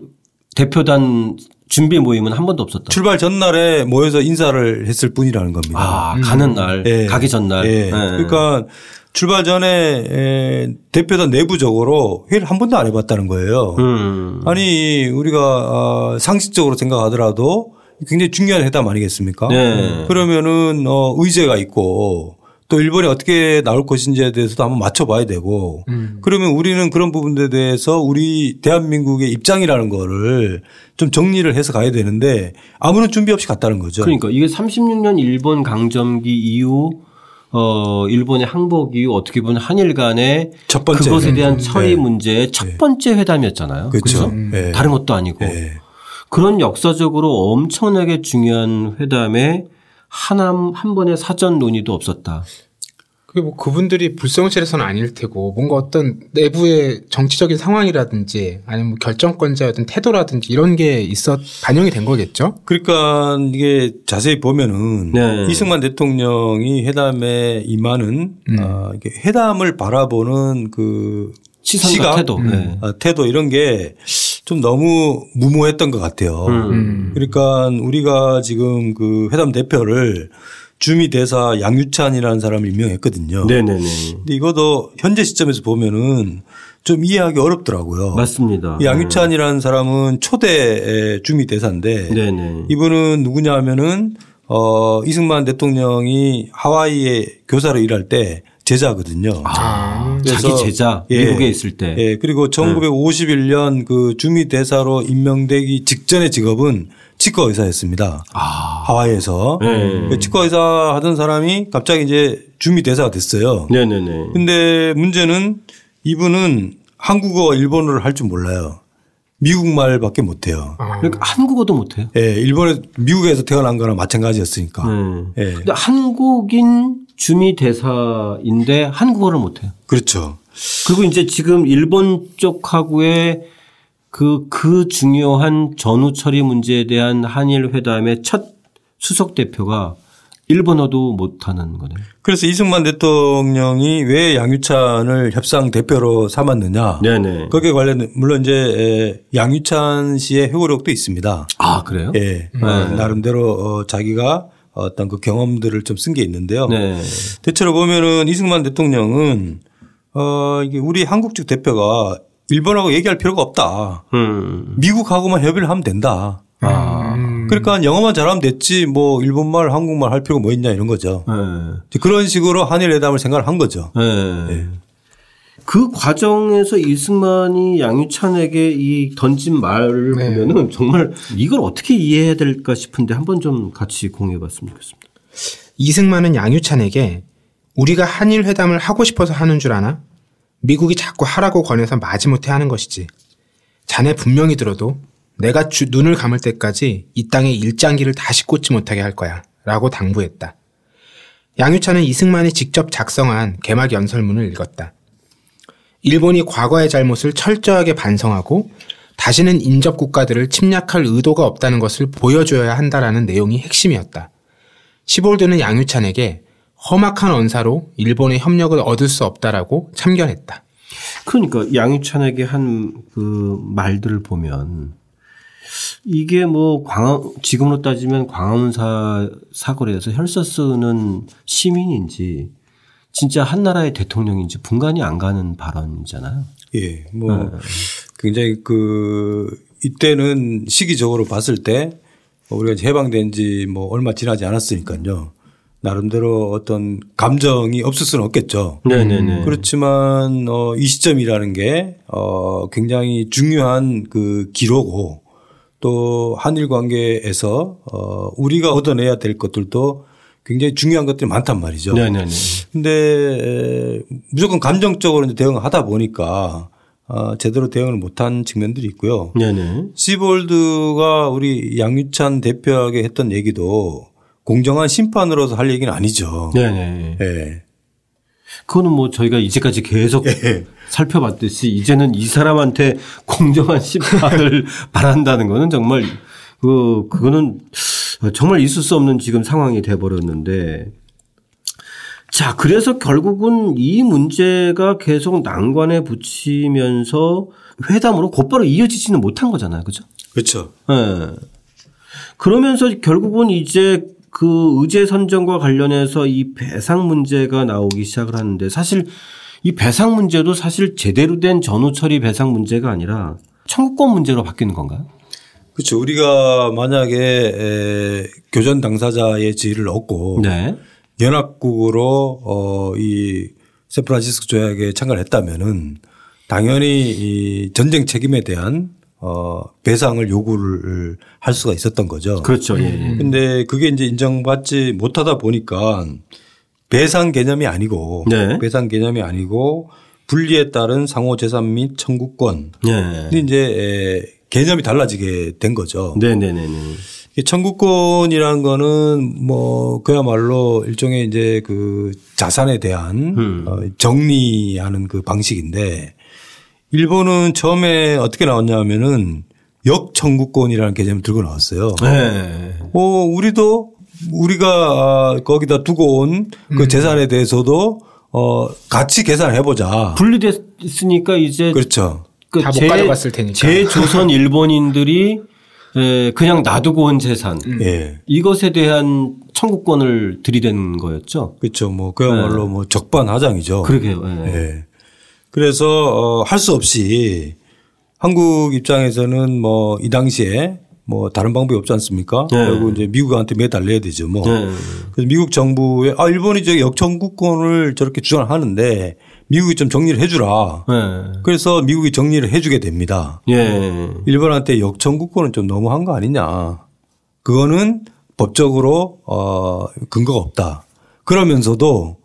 대표단 준비 모임은 한 번도 없었다. 출발 전날에 모여서 인사를 했을 뿐이라는 겁니다. 아, 음. 가는 날, 네. 가기 전날. 네. 네. 그러니까 출발 전에 대표단 내부적으로 회의를 한 번도 안 해봤다는 거예요. 음. 아니 우리가 아, 상식적으로 생각하더라도 굉장히 중요한 회담 아니겠습니까? 네. 그러면은 어 의제가 있고 또 일본이 어떻게 나올 것인지에 대해서도 한번 맞춰봐야 되고 음. 그러면 우리는 그런 부분에 대해서 우리 대한민국의 입장이라는 거를 좀 정리를 해서 가야 되는데 아무런 준비 없이 갔다는 거죠. 그러니까 이게 36년 일본 강점기 이후 어 일본의 항복 이후 어떻게 보면 한일 간의 첫 번째 그것에 대한 음. 처리 네. 문제의 첫 네. 번째 회담이었잖아요. 그렇죠. 네. 다른 것도 아니고. 네. 그런 역사적으로 엄청나게 중요한 회담에 하남 한 번의 사전 논의도 없었다. 그게 뭐 그분들이 불성실해서는 아닐 테고 뭔가 어떤 내부의 정치적인 상황이라든지 아니면 뭐 결정권자의 어떤 태도라든지 이런 게 있어 반영이 된 거겠죠. 그러니까 이게 자세히 보면은 네. 이승만 대통령이 회담에 임하는 음. 어, 회담을 바라보는 그 시선과 태도, 음. 네. 어, 태도 이런 게 좀 너무 무모했던 것 같아요. 음. 그러니까 우리가 지금 그 회담 대표를 주미 대사 양유찬이라는 사람을 임명했거든요. 네네네. 근데 이것도 현재 시점에서 보면은 좀 이해하기 어렵더라고요. 맞습니다. 양유찬이라는 사람은 초대 주미 대사인데 네네. 이분은 누구냐 하면은 어 이승만 대통령이 하와이에 교사로 일할 때 제자거든요. 아, 자기 제자 예, 미국에 있을 때. 예. 그리고 1951년 그 주미 대사로 임명되기 직전의 직업은 치과 의사였습니다. 아. 하와이에서. 네. 그 치과 의사 하던 사람이 갑자기 이제 주미 대사가 됐어요. 네네네. 근데 문제는 이분은 한국어, 일본어를 할 줄 몰라요. 미국 말밖에 못해요. 아. 그러니까 한국어도 못해요. 예, 일본에 미국에서 태어난 거랑 마찬가지였으니까. 음. 예. 근데 한국인 주미 대사인데 한국어를 못해요. 그렇죠. 그리고 이제 지금 일본 쪽하고의 그, 그 중요한 전후 처리 문제에 대한 한일 회담의 첫 수석 대표가 일본어도 못하는 거네요. 그래서 이승만 대통령이 왜 양유찬을 협상 대표로 삼았느냐. 네네. 거기에 관련 물론 이제 양유찬 씨의 회고록도 있습니다. 아 그래요? 예. 네. 나름대로 어, 자기가 어떤 그 경험들을 좀 쓴 게 있는데요. 네. 대체로 보면은 이승만 대통령은 어 이게 우리 한국 측 대표가 일본하고 얘기할 필요가 없다. 음. 미국하고만 협의를 하면 된다. 아. 그러니까 영어만 잘하면 됐지 뭐 일본말, 한국말 할 필요가 뭐 있냐 이런 거죠. 네. 그런 식으로 한일 회담을 생각을 한 거죠. 네. 네. 그 과정에서 이승만이 양유찬에게 이 던진 말을 네. 보면은 정말 이걸 어떻게 이해해야 될까 싶은데 한번 좀 같이 공유해 봤으면 좋겠습니다. 이승만은 양유찬에게 우리가 한일 회담을 하고 싶어서 하는 줄 아나? 미국이 자꾸 하라고 권해서 마지못해 하는 것이지. 자네 분명히 들어도 내가 주, 눈을 감을 때까지 이 땅에 일장기를 다시 꽂지 못하게 할 거야. 라고 당부했다. 양유찬은 이승만이 직접 작성한 개막 연설문을 읽었다. 일본이 과거의 잘못을 철저하게 반성하고 다시는 인접 국가들을 침략할 의도가 없다는 것을 보여줘야 한다라는 내용이 핵심이었다. 시볼드는 양유찬에게 험악한 언사로 일본의 협력을 얻을 수 없다라고 참견했다. 그러니까 양유찬에게 한 그 말들을 보면 이게 뭐 광화 지금으로 따지면 광화문 사 사거리에서 혈서 쓰는 시민인지 진짜 한 나라의 대통령인지 분간이 안 가는 발언이잖아요. 예, 뭐 네. 굉장히 그 이때는 시기적으로 봤을 때 우리가 해방된 지 뭐 얼마 지나지 않았으니까요. 나름대로 어떤 감정이 없을 수는 없겠죠. 네네네. 그렇지만 어, 이 시점이라는 게 어, 굉장히 중요한 그 기로고 또 한일 관계에서 어 우리가 얻어내야 될 것들도 굉장히 중요한 것들이 많단 말이죠. 네네네. 근데 무조건 감정적으로 이제 대응을 하다 보니까 어, 제대로 대응을 못한 측면들이 있고요. 네네. 시볼드가 우리 양유찬 대표에게 했던 얘기도 공정한 심판으로서 할 얘기는 아니죠. 네네. 네. 그거는 뭐 저희가 이제까지 계속 네. 살펴봤듯이 이제는 이 사람한테 공정한 심판을 <laughs> 바란다는 거는 정말 그 그거는 정말 있을 수 없는 지금 상황이 돼 버렸는데 자, 그래서 결국은 이 문제가 계속 난관에 붙이면서 회담으로 곧바로 이어지지는 못한 거잖아요. 그죠? 그렇죠. 예. 네. 그러면서 결국은 이제 그 의제 선정과 관련해서 이 배상 문제가 나오기 시작을 하는데 사실 이 배상 문제도 사실 제대로 된 전후 처리 배상 문제가 아니라 청구권 문제로 바뀌는 건가요? 그렇죠. 우리가 만약에 교전 당사자의 지위를 얻고 네. 연합국으로 어이 샌프란시스코 조약에 참가를 했다면은 당연히 이 전쟁 책임에 대한 어 배상을 요구를 할 수가 있었던 거죠. 그렇죠. 예. 예. 근데 그게 이제 인정받지 못하다 보니까 배상 개념이 아니고 네. 배상 개념이 아니고 분리에 따른 상호 재산 및 청구권. 네. 근데 이제 개념이 달라지게 된 거죠. 네네네. 청구권이라는 거는 뭐 그야말로 일종의 이제 그 자산에 대한 음. 어, 정리하는 그 방식인데 일본은 처음에 어떻게 나왔냐면은 역청구권이라는 개념을 들고 나왔어요. 네. 어, 우리도 우리가 거기다 두고 온그 음. 재산에 대해서도 어 같이 계산해 보자. 분리됐으니까 이제 그렇죠. 그 다못 가져갔을 테니까. 제 조선 일본인들이 예, 그냥 놔두고 온 재산 음. 예. 이것에 대한 청구권을 들이댄 거였죠. 그렇죠. 뭐 그야말로 네. 뭐 적반하장이죠. 그러게요. 예. 예. 그래서 어, 할 수 없이 한국 입장에서는 뭐 이 당시에 뭐 다른 방법이 없지 않습니까? 네. 그리고 이제 미국한테 매달려야 되죠. 뭐. 네. 그래서 미국 정부에 아 일본이 저 역청구권을 저렇게 주장하는데 미국이 좀 정리를 해주라. 네. 그래서 미국이 정리를 해주게 됩니다. 예. 일본한테 역청구권은 좀 너무한 거 아니냐. 그거는 법적으로 어 근거가 없다. 그러면서도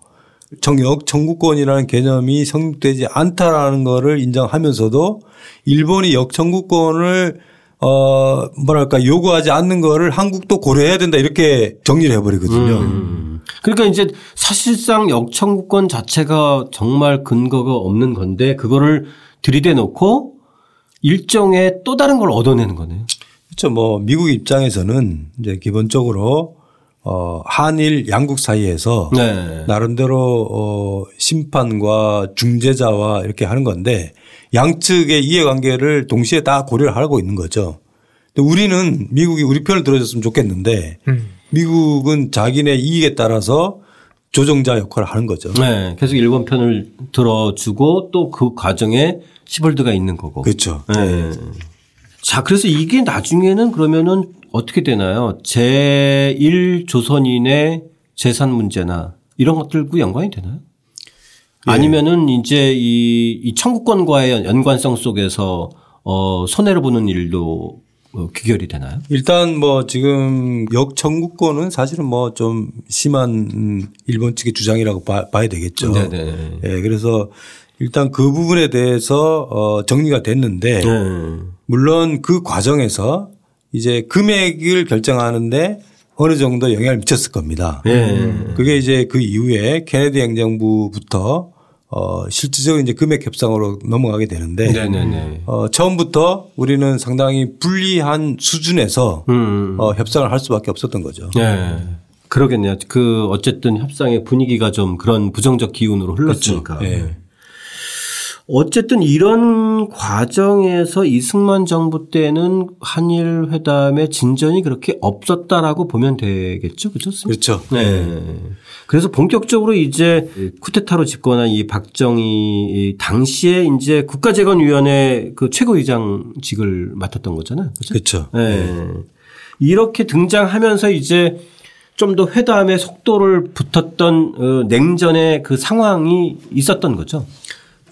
정역 청구권이라는 개념이 성립되지 않다라는 거를 인정하면서도 일본이 역청구권을 어 뭐랄까 요구하지 않는 거를 한국도 고려해야 된다 이렇게 정리를 해버리거든요. 음. 그러니까 이제 사실상 역청구권 자체가 정말 근거가 없는 건데 그거를 들이대 놓고 일종의 또 다른 걸 얻어내는 거네요. 그렇죠. 뭐 미국 입장에서는 이제 기본적으로 어 한일 양국 사이에서 네. 나름대로 어 심판과 중재자와 이렇게 하는 건데 양측의 이해관계를 동시에 다 고려를 하고 있는 거죠. 근데 우리는 미국이 우리 편을 들어줬으면 좋겠는데 음. 미국은 자기네 이익에 따라서 조정자 역할을 하는 거죠. 네. 계속 일본 편을 들어주고 또 그 과정에 시볼드가 있는 거고. 그렇죠. 네. 자, 그래서 이게 나중에는 그러면은 어떻게 되나요? 제1조선인의 재산 문제나 이런 것들과 연관이 되나요? 예. 아니면은 이제 이, 이 청구권과의 연관성 속에서 어, 손해를 보는 일도 어, 귀결이 되나요? 일단 뭐 지금 역청구권은 사실은 뭐 좀 심한 일본 측의 주장이라고 봐, 야 되겠죠. 네네. 네. 예, 그래서 일단 그 부분에 대해서 어 정리가 됐는데 네. 물론 그 과정에서 이제 금액을 결정하는데 어느 정도 영향을 미쳤을 겁니다. 네. 그게 이제 그 이후에 케네디 행정부부터 어 실질적으로 이제 금액 협상으로 넘어가게 되는데 네네네. 어 처음부터 우리는 상당히 불리한 수준에서 음. 어 협상을 할 수밖에 없었던 거죠. 네. 그러겠네요. 그 어쨌든 협상의 분위기가 좀 그런 부정적 기운으로 흘렀으니까. 그렇죠. 네. 어쨌든 이런 과정에서 이승만 정부 때는 한일 회담의 진전이 그렇게 없었다라고 보면 되겠죠. 그렇죠? 그렇죠. 네. 그래서 본격적으로 이제 쿠데타로 집권한 이 박정희 당시에 이제 국가재건위원회 그 최고위장직을 맡았던 거잖아요. 그렇죠. 네. 네. 이렇게 등장하면서 이제 좀 더 회담의 속도를 붙었던 어, 냉전의 그 상황이 있었던 거죠.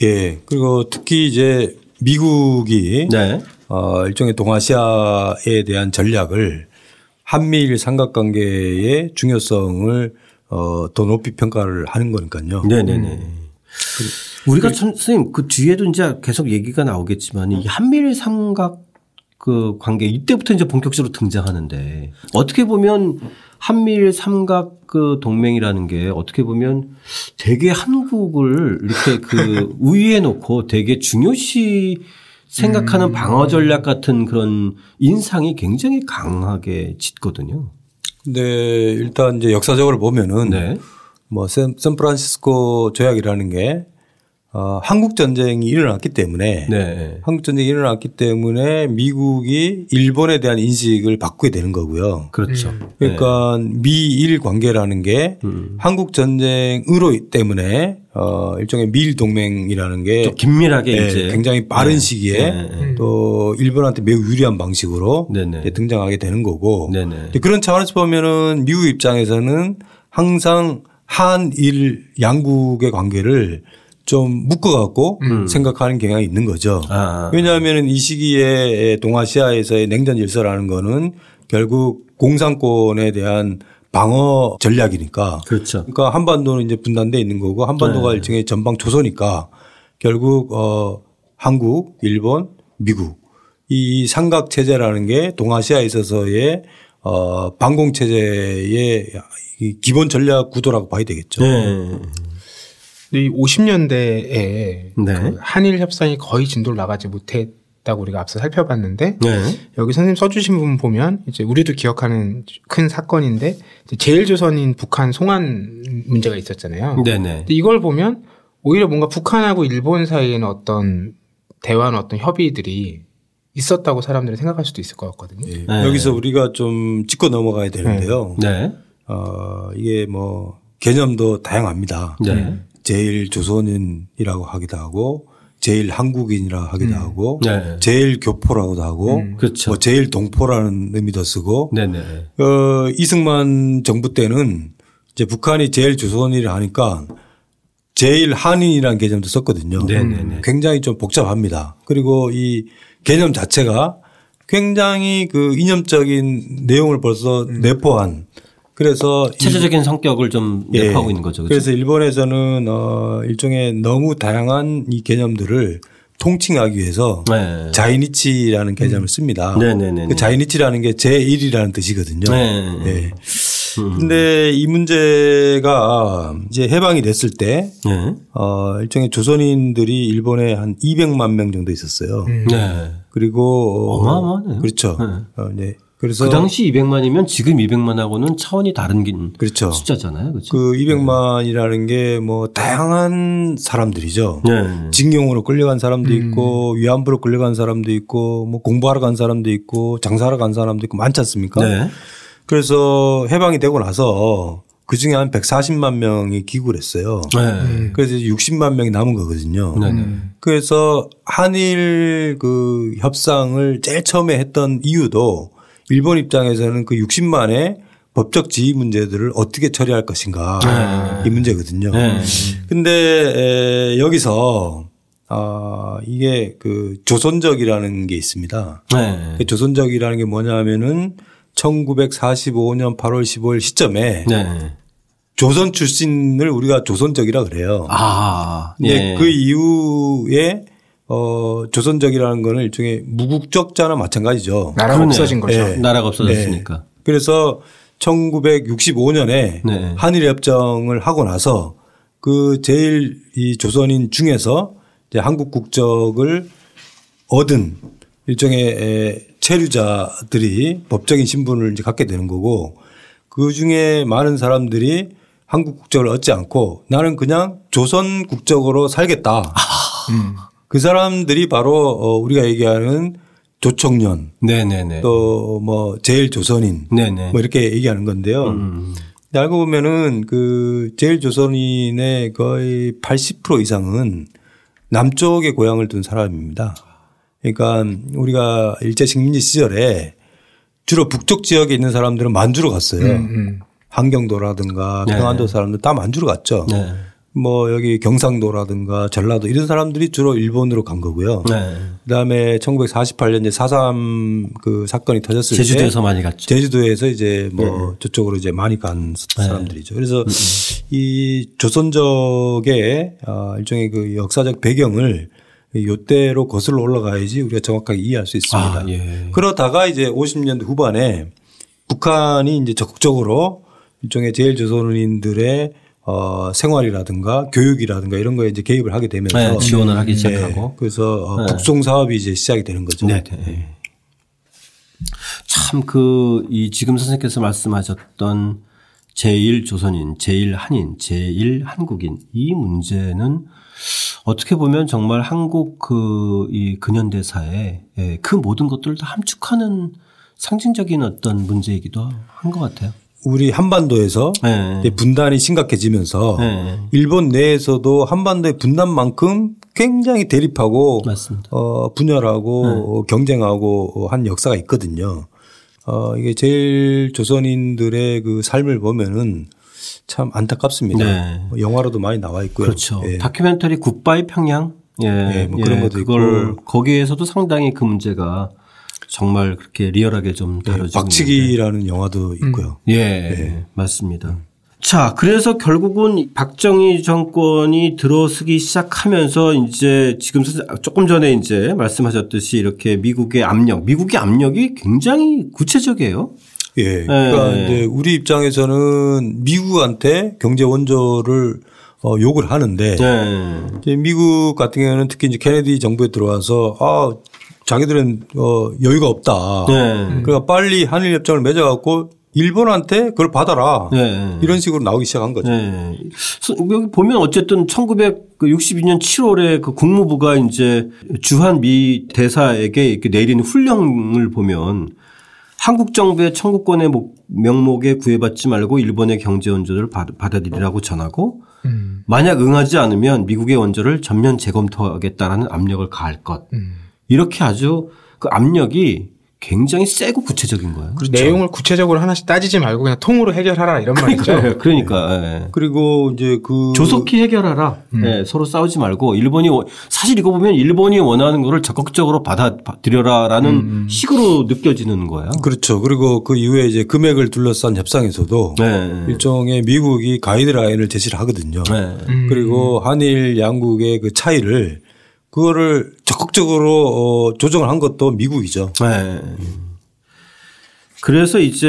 예. 그리고 특히 이제 미국이 네. 어, 일종의 동아시아에 대한 전략을 한미일 삼각관계의 중요성을 어, 더 높이 평가를 하는 거니까요. 네네네. 음. 우리가 참, 선생님 그 뒤에도 이제 계속 얘기가 나오겠지만 이 한미일 삼각 그 관계 이때부터 이제 본격적으로 등장하는데 어떻게 보면 한미일 삼각 그 동맹이라는 게 어떻게 보면 되게 한국을 이렇게 그 <laughs> 우위에 놓고 되게 중요시 생각하는 음. 방어 전략 같은 그런 인상이 굉장히 강하게 짙거든요. 근데 일단 이제 역사적으로 보면은 네. 뭐 샌, 샌프란시스코 조약이라는 게 어, 한국 전쟁이 일어났기 때문에 네. 한국 전쟁이 일어났기 때문에 미국이 일본에 대한 인식을 바꾸게 되는 거고요. 그렇죠. 음. 그러니까 네. 미일 관계라는 게 음. 한국 전쟁으로 때문에 어 일종의 미일 동맹이라는 게 긴밀하게 네, 이제 굉장히 빠른 네. 시기에 네, 네. 또 일본한테 매우 유리한 방식으로 등장하게 되는 거고 그런 차원에서 보면은 미국 입장에서는 항상 한일 양국의 관계를 좀 묶어갖고 음. 생각하는 경향이 있는 거죠. 아. 왜냐하면 이 시기에 동아시아에서의 냉전 질서라는 거는 결국 공산권에 대한 방어 전략이니까. 그렇죠. 그러니까 한반도는 이제 분단돼 있는 거고 한반도가 네. 일종의 전방 조소니까 결국 어 한국, 일본, 미국 이 삼각 체제라는 게 동아시아에 있어서의 어 방공 체제의 기본 전략 구도라고 봐야 되겠죠. 네. 이 50년대에 네. 그 한일 협상이 거의 진도를 나가지 못했다고 우리가 앞서 살펴봤는데 네. 여기 선생님 써주신 부분 보면 이제 우리도 기억하는 큰 사건인데 제일 조선인 북한 송환 문제가 있었잖아요. 네네. 이걸 보면 오히려 뭔가 북한하고 일본 사이에는 어떤 대화나 어떤 협의들이 있었다고 사람들이 생각할 수도 있을 것 같거든요. 네. 네. 여기서 우리가 좀 짚고 넘어가야 되는데요. 네. 어, 이게 뭐 개념도 다양합니다. 네. 제일 조선인이라고 하기도 하고 제일 한국인이라 고 하기도 음. 하고 네. 제일 교포라고도 하고 음. 그렇죠. 뭐 제일 동포라는 의미도 쓰고 네네. 어, 이승만 정부 때는 이제 북한이 제일 조선인이라 하니까 제일 한인이라는 개념도 썼거든요. 네네네. 굉장히 좀 복잡합니다. 그리고 이 개념 자체가 굉장히 그 이념적인 내용을 벌써 음. 내포한 그래서 체제적인 성격을 좀 예. 내포하고 있는 거죠. 그렇죠? 그래서 일본에서는 어 일종의 너무 다양한 이 개념들을 통칭하기 위해서 네. 자이니치라는 개념을 음. 씁니다. 네네네. 그 자이니치라는 게 제1이라는 뜻이거든요. 네. 네. 음. 근데 이 문제가 이제 해방이 됐을 때, 네. 어, 일종의 조선인들이 일본에 한 200만 명 정도 있었어요. 네. 그리고 어마어마하네요. 그렇죠. 네. 그래서 그 당시 200만이면 지금 200만하고는 차원이 다른 그렇죠. 숫자잖아요. 그렇죠? 그 200만이라는 게 뭐 다양한 사람들이죠. 네. 징용으로 끌려간 사람도 음. 있고 위안부로 끌려간 사람도 있고 뭐 공부하러 간 사람도 있고 장사하러 간 사람도 있고 많지 않습니까? 네. 그래서 해방이 되고 나서 그 중에 한 140만 명이 귀국을 했어요. 네. 그래서 60만 명이 남은 거거든요. 네. 네. 그래서 한일 그 협상을 제일 처음에 했던 이유도 일본 입장에서는 그 60만의 법적 지위 문제들을 어떻게 처리할 것인가 네. 이 문제거든요. 네. 근데 여기서 아 이게 그 조선적이라는 게 있습니다. 네. 그 조선적이라는 게 뭐냐면은 1945년 8월 15일 시점에 네. 조선 출신을 우리가 조선적이라 그래요. 아, 네. 그 이후에 어, 조선적이라는 거는 일종의 무국적자나 마찬가지죠. 나라가. 없어진 거죠. 네. 나라가 없어졌으니까. 네. 그래서 1965년에 네. 한일 협정을 하고 나서 그 제일 이 조선인 중에서 이제 한국 국적을 얻은 일종의 체류자들이 법적인 신분을 이제 갖게 되는 거고 그 중에 많은 사람들이 한국 국적을 얻지 않고 나는 그냥 조선 국적으로 살겠다. 음. 그 사람들이 바로 어 우리가 얘기하는 조청년. 또 뭐 제일 조선인 네네. 뭐 이렇게 얘기하는 건데요. 음. 알고 보면은 그 제일 조선인의 거의 80% 이상은 남쪽에 고향을 둔 사람입니다. 그러니까 우리가 일제 식민지 시절에 주로 북쪽 지역에 있는 사람들은 만주로 갔어요. 음, 음. 한경도라든가 네. 평안도 사람들 다 만주로 갔죠. 네. 뭐 여기 경상도라든가 전라도 이런 사람들이 주로 일본으로 간 거고요. 네. 그다음에 1948년 이제 4.3그 사건이 터졌을 제주도에서 때 제주도에서 많이 갔죠. 제주도에서 이제 뭐 네. 저쪽으로 이제 많이 간 네. 사람들이죠. 그래서 음, 음. 이 조선족의 아, 일종의 그 역사적 배경을 요때로 거슬러 올라가야지 우리가 정확하게 이해할 수 있습니다. 아, 예. 그러다가 이제 50년대 후반에 북한이 이제 적극적으로 일종의 제일 조선인들의 어, 생활이라든가 교육이라든가 이런 거에 이제 개입을 하게 되면서 네, 지원을 하기 시작하고 네, 그래서 어, 네. 북송 사업이 이제 시작이 되는 거죠. 네. 네. 네. 참 그 이 지금 선생님께서 말씀하셨던 제1 조선인, 제1 한인, 제1 한국인 이 문제는 어떻게 보면 정말 한국 그 이 근현대사에 예, 그 모든 것들을 다 함축하는 상징적인 어떤 문제이기도 한 것 같아요. 우리 한반도에서 네. 분단이 심각해지면서 네. 일본 내에서도 한반도의 분단만큼 굉장히 대립하고 어, 분열하고 네. 경쟁하고 한 역사가 있거든요. 어, 이게 제일 조선인들의 그 삶을 보면은 참 안타깝습니다. 네. 뭐 영화로도 많이 나와 있고요. 그렇죠. 예. 다큐멘터리 굿바이 평양 예, 예, 뭐 그런 예, 것도 그걸 있고. 거기에서도 상당히 그 문제가 정말 그렇게 리얼하게 좀 네, 다뤄지고 박치기라는 영화도 있고요. 음. 예, 네. 맞습니다. 자, 그래서 결국은 박정희 정권이 들어서기 시작하면서 이제 지금 조금 전에 이제 말씀하셨듯이 이렇게 미국의 압력, 미국의 압력이 굉장히 구체적이에요. 예. 그러니까 예. 이제 우리 입장에서는 미국한테 경제 원조를 어, 욕을 하는데 네. 미국 같은 경우는 특히 이제 케네디 정부에 들어와서 아 자기들은 어 여유가 없다. 네. 그러니까 빨리 한일 협정을 맺어갖고 일본한테 그걸 받아라. 네. 이런 식으로 나오기 시작한 거죠. 네. 여기 보면 어쨌든 1962년 7월에 그 국무부가 이제 주한 미 대사에게 이렇게 내리는 훈령을 보면 한국 정부의 청구권의 명목에 구애받지 말고 일본의 경제 원조를 받아들이라고 전하고 음. 만약 응하지 않으면 미국의 원조를 전면 재검토하겠다라는 압력을 가할 것. 음. 이렇게 아주 그 압력이 굉장히 세고 구체적인 거예요. 그렇죠. 내용을 구체적으로 하나씩 따지지 말고 그냥 통으로 해결하라 이런 말이죠. <laughs> 그러니까 네. 그리고 이제 그 조속히 해결하라. 음. 네. 서로 싸우지 말고 일본이 사실 이거 보면 일본이 원하는 거를 적극적으로 받아들여라라는 음. 식으로 느껴지는 거예요. 그렇죠. 그리고 그 이후에 이제 금액을 둘러싼 협상에서도 네. 일종의 미국이 가이드라인을 제시를 하거든요. 네. 음. 그리고 한일 양국의 그 차이를 그거를 적극적으로 어, 조정을 한 것도 미국이죠. 네. 그래서 이제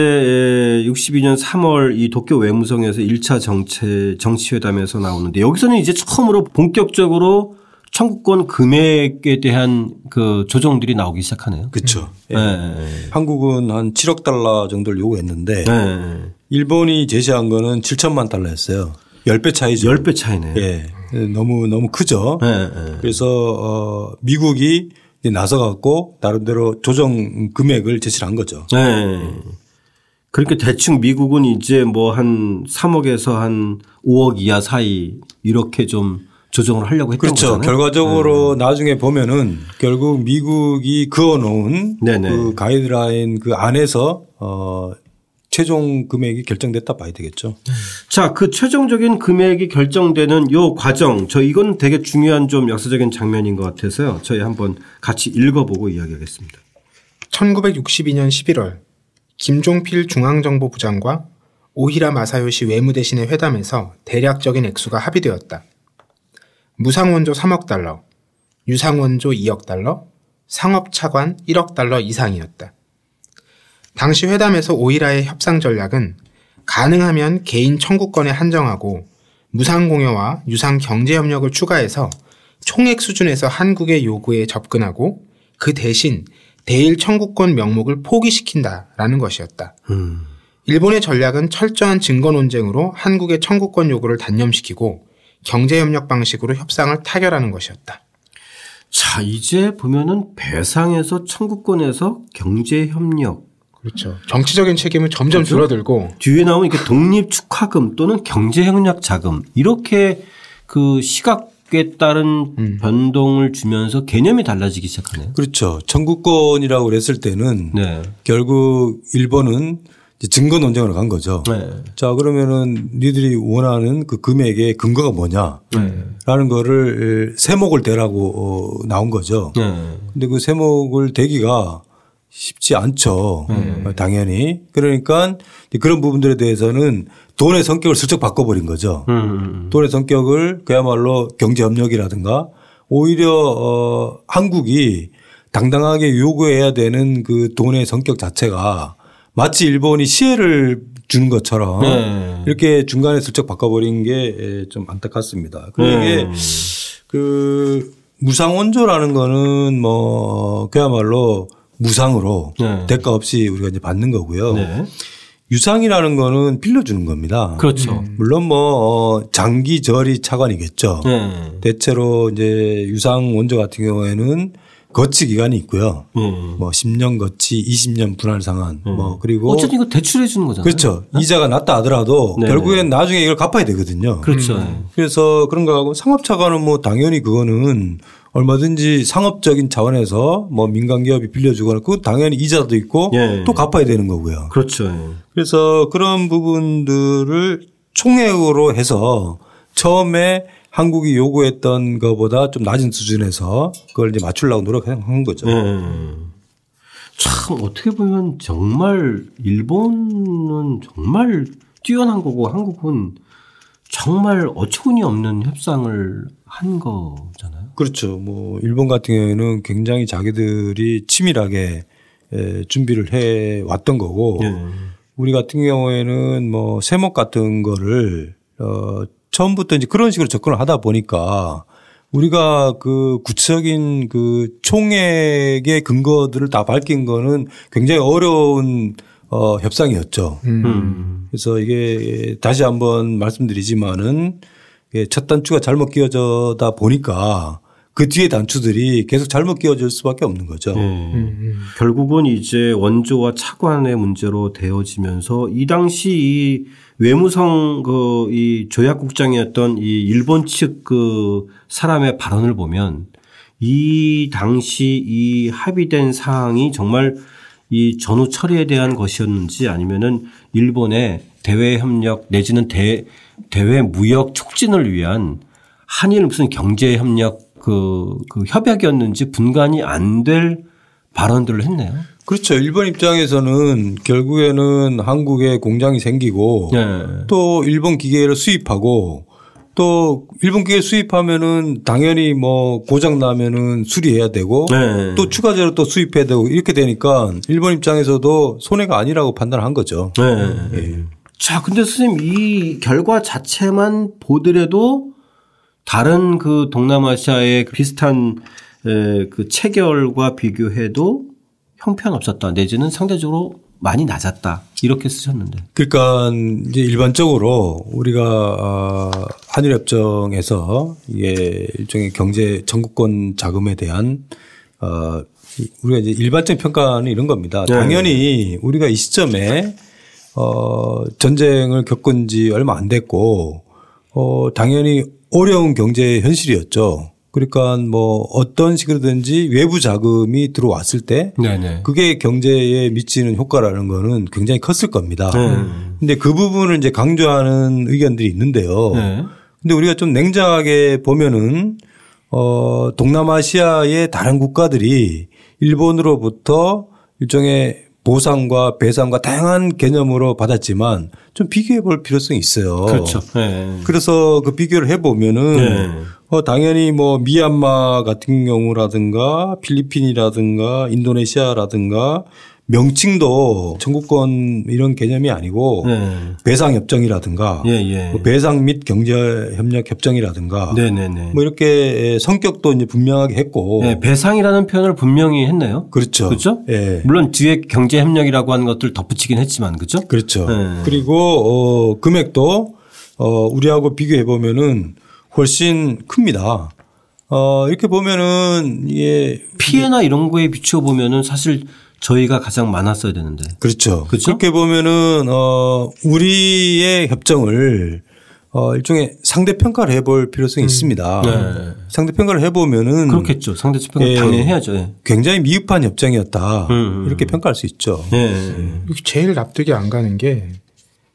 62년 3월 이 도쿄 외무성에서 1차 정체 정치회담에서 나오는데 여기서는 이제 처음으로 본격적으로 청구권 금액에 대한 그 조정들이 나오기 시작하네요. 그렇죠. 네. 네. 한국은 한 7억 달러 정도를 요구했는데 네. 일본이 제시한 거는 7천만 달러였어요. 10배 차이죠. 10배 차이네. 예. 너무 너무 크죠. 네, 네. 그래서 어 미국이 나서 갖고 나름대로 조정 금액을 제시를 한 거죠. 네. 그러니까 대충 미국은 이제 뭐 한 3억에서 한 5억 이하 사이 이렇게 좀 조정을 하려고 했던 그렇죠. 거잖아요. 결과적으로 네. 나중에 보면은 결국 미국이 그어 놓은 그 가이드라인 그 안에서 어 최종 금액이 결정됐다 봐야 되겠죠. 자, 그 최종적인 금액이 결정되는 요 과정, 저 이건 되게 중요한 좀 역사적인 장면인 것 같아서요. 저희 한번 같이 읽어보고 이야기하겠습니다. 1962년 11월 김종필 중앙정보부장과 오히라 마사요시 외무대신의 회담에서 대략적인 액수가 합의되었다. 무상원조 3억 달러, 유상원조 2억 달러, 상업차관 1억 달러 이상이었다. 당시 회담에서 오이라의 협상 전략은 가능하면 개인 청구권에 한정하고 무상 공여와 유상 경제 협력을 추가해서 총액 수준에서 한국의 요구에 접근하고 그 대신 대일 청구권 명목을 포기시킨다라는 것이었다. 음. 일본의 전략은 철저한 증거 논쟁으로 한국의 청구권 요구를 단념시키고 경제협력 방식으로 협상을 타결하는 것이었다. 자, 이제 보면은 배상에서 청구권에서 경제협력 그렇죠. 정치적인 책임은 점점 그렇죠? 줄어들고 뒤에 나오는 이렇게 독립 축하금 또는 경제 협력 자금 이렇게 그 시각에 따른 음. 변동을 주면서 개념이 달라지기 시작하네요. 그렇죠. 청구권이라고 그랬을 때는 네. 결국 일본은 증거 논쟁으로 간 거죠. 네. 자 그러면은 니들이 원하는 그 금액의 근거가 뭐냐라는 네. 거를 세목을 대라고 어, 나온 거죠. 네. 근데 그 세목을 대기가 쉽지 않죠. 네. 당연히. 그러니까 그런 부분들에 대해서는 돈의 성격을 슬쩍 바꿔버린 거죠. 음. 음, 음. 돈의 성격을 그야말로 경제협력이라든가 오히려 어 한국이 당당하게 요구해야 되는 그 돈의 성격 자체가 마치 일본이 시혜를 주는 것처럼 네. 이렇게 중간에 슬쩍 바꿔버린 게 좀 안타깝습니다. 그리고 네. 그 무상 원조라는 거는 뭐 그야말로 무상으로 네. 대가 없이 우리가 이제 받는 거고요. 네. 유상이라는 거는 빌려주는 겁니다. 그렇죠. 음. 물론 뭐 어, 장기 절이 차관이겠죠. 네. 대체로 이제 유상 원조 같은 경우에는 거치 기간이 있고요. 음. 뭐 10년 거치, 20년 분할 상한 음. 뭐 그리고 어쨌든 이거 대출해 주는 거잖아요. 그렇죠. 네? 이자가 낮다 하더라도 네 결국엔 나중에 이걸 갚아야 되거든요. 그렇죠. 음. 그래서 그런 거하고 상업차관은 뭐 당연히 그거는 얼마든지 상업적인 차원에서 뭐 민간 기업이 빌려주거나 그 당연히 이자도 있고 예. 또 갚아야 되는 거고요. 그렇죠. 예. 그래서 그런 부분들을 총액으로 해서 처음에 한국이 요구했던 것보다 좀 낮은 수준에서 그걸 이제 맞추려고 노력한 거죠. 음. 참 어떻게 보면 정말 일본은 정말 뛰어난 거고 한국은 정말 어처구니 없는 협상을 한 거잖아요. 그렇죠. 뭐 일본 같은 경우에는 굉장히 자기들이 치밀하게 준비를 해 왔던 거고 네. 우리 같은 경우에는 뭐 세목 같은 거를 어 처음부터 이제 그런 식으로 접근을 하다 보니까 우리가 그 구체적인 그 총액의 근거들을 다 밝힌 거는 굉장히 어려운 어 협상이었죠. 음. 그래서 이게 다시 한번 말씀드리지만은 첫 단추가 잘못 끼어져다 보니까 그 뒤에 단추들이 계속 잘못 끼워질 수밖에 없는 거죠. 네. 음. 결국은 이제 원조와 차관의 문제로 되어지면서 이 당시 이 외무성 그 이 조약국장이었던 이 일본 측 그 사람의 발언을 보면 이 당시 이 합의된 사항이 정말 이 전후 처리에 대한 것이었는지 아니면은 일본의 대외 협력 내지는 대, 대외 무역 촉진을 위한 한일 무슨 경제 협력 그, 그 협약이었는지 분간이 안 될 발언들을 했네요. 그렇죠. 일본 입장에서는 결국에는 한국에 공장이 생기고 네. 또 일본 기계를 수입하고 또 일본 기계 수입하면은 당연히 뭐 고장 나면은 수리해야 되고 네. 또 추가적으로 또 수입해야 되고 이렇게 되니까 일본 입장에서도 손해가 아니라고 판단한 거죠. 네. 네. 자, 근데 선생님 이 결과 자체만 보더라도 다른 그 동남아시아의 비슷한 그 체결과 비교해도 형편없었다 내지는 상대적으로 많이 낮았다 이렇게 쓰셨는데. 그러니까 이제 일반적으로 우리가 아, 한일 협정에서 이게 일종의 경제 전국권 자금에 대한 어 우리가 이제 일반적인 평가는 이런 겁니다. 네. 당연히 우리가 이 시점에 어 전쟁을 겪은 지 얼마 안 됐고 어 당연히 어려운 경제 현실이었죠. 그러니까 뭐 어떤 식으로든지 외부 자금이 들어왔을 때 네네. 그게 경제에 미치는 효과라는 거는 굉장히 컸을 겁니다. 네. 근데 그 부분을 이제 강조하는 의견들이 있는데요. 네. 근데 우리가 좀 냉정하게 보면은 어 동남아시아의 다른 국가들이 일본으로부터 일종의 보상과 배상과 다양한 개념으로 받았지만 좀 비교해 볼 필요성이 있어요. 그렇죠. 네. 그래서 그 비교를 해 보면은 네. 어 당연히 뭐 미얀마 같은 경우라든가 필리핀이라든가 인도네시아라든가 명칭도 청구권 이런 개념이 아니고 네. 배상 협정이라든가 예, 예. 뭐 배상 및 경제 협력 협정이라든가 네네네. 뭐 이렇게 성격도 이제 분명하게 했고 네, 배상이라는 표현을 분명히 했네요. 그렇죠. 그렇죠? 예. 물론 뒤에 경제 협력이라고 하는 것들 덧붙이긴 했지만 그렇죠? 그렇죠. 네. 그리고 어 금액도 어 우리하고 비교해 보면은 훨씬 큽니다. 어 이렇게 보면은 이게 피해나 이런 거에 비추어 보면은 사실 저희가 가장 많았어야 되는데. 그렇죠. 그렇죠? 그렇게 보면은 어 우리의 협정을 어, 일종의 상대 평가를 해볼 필요성이 음. 있습니다. 네. 상대 평가를 해보면은 그렇겠죠. 상대 평가 예, 당연히 해야죠. 예. 굉장히 미흡한 협정이었다 음, 음. 이렇게 평가할 수 있죠. 예. 제일 납득이 안 가는 게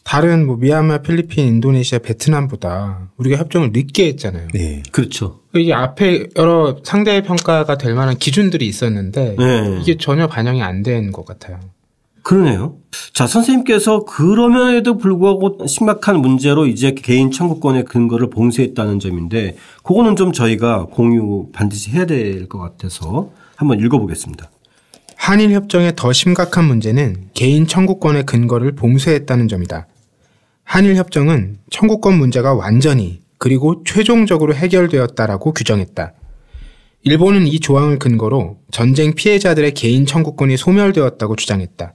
다른 뭐 미얀마, 필리핀, 인도네시아, 베트남보다 우리가 협정을 늦게 했잖아요. 네. 그렇죠. 이게 앞에 여러 상대 평가가 될 만한 기준들이 있었는데 네. 이게 전혀 반영이 안 된 것 같아요. 그러네요. 자, 선생님께서 그러면에도 불구하고 심각한 문제로 이제 개인 청구권의 근거를 봉쇄했다는 점인데 그거는 좀 저희가 공유 반드시 해야 될 것 같아서 한번 읽어보겠습니다. 한일 협정의 더 심각한 문제는 개인 청구권의 근거를 봉쇄했다는 점이다. 한일 협정은 청구권 문제가 완전히 그리고 최종적으로 해결되었다라고 규정했다. 일본은 이 조항을 근거로 전쟁 피해자들의 개인 청구권이 소멸되었다고 주장했다.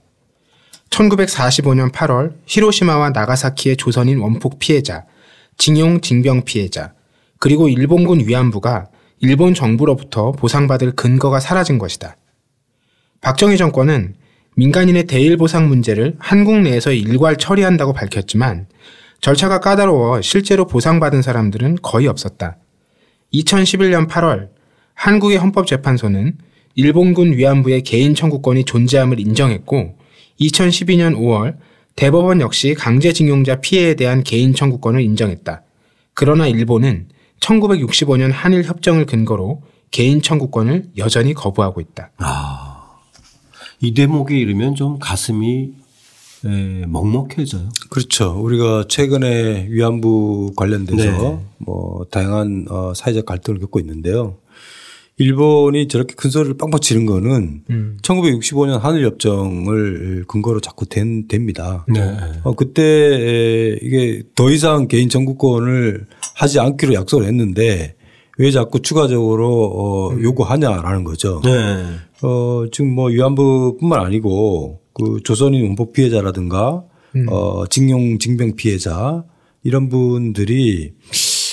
1945년 8월 히로시마와 나가사키의 조선인 원폭 피해자, 징용 징병 피해자, 그리고 일본군 위안부가 일본 정부로부터 보상받을 근거가 사라진 것이다. 박정희 정권은 민간인의 대일 보상 문제를 한국 내에서 일괄 처리한다고 밝혔지만 절차가 까다로워 실제로 보상받은 사람들은 거의 없었다. 2011년 8월 한국의 헌법재판소는 일본군 위안부의 개인 청구권이 존재함을 인정했고 2012년 5월 대법원 역시 강제징용자 피해에 대한 개인 청구권을 인정했다. 그러나 일본은 1965년 한일 협정을 근거로 개인 청구권을 여전히 거부하고 있다. 아, 이 대목에 이르면 좀 가슴이 에, 먹먹해져요. 그렇죠. 우리가 최근에 위안부 관련돼서 네. 뭐 다양한 어, 사회적 갈등을 겪고 있는데요. 일본이 저렇게 큰 소리를 빵빵 치는 거는 음. 1965년 한일협정을 근거로 자꾸 된, 됩니다. 네. 어, 그때 이게 더 이상 개인 청구권을 하지 않기로 약속을 했는데 왜 자꾸 추가적으로 어, 음. 요구하냐라는 거죠. 네. 어, 지금 뭐 위안부뿐만 아니고 그 조선인 원폭 피해자라든가 음. 어, 징용 징병 피해자 이런 분들이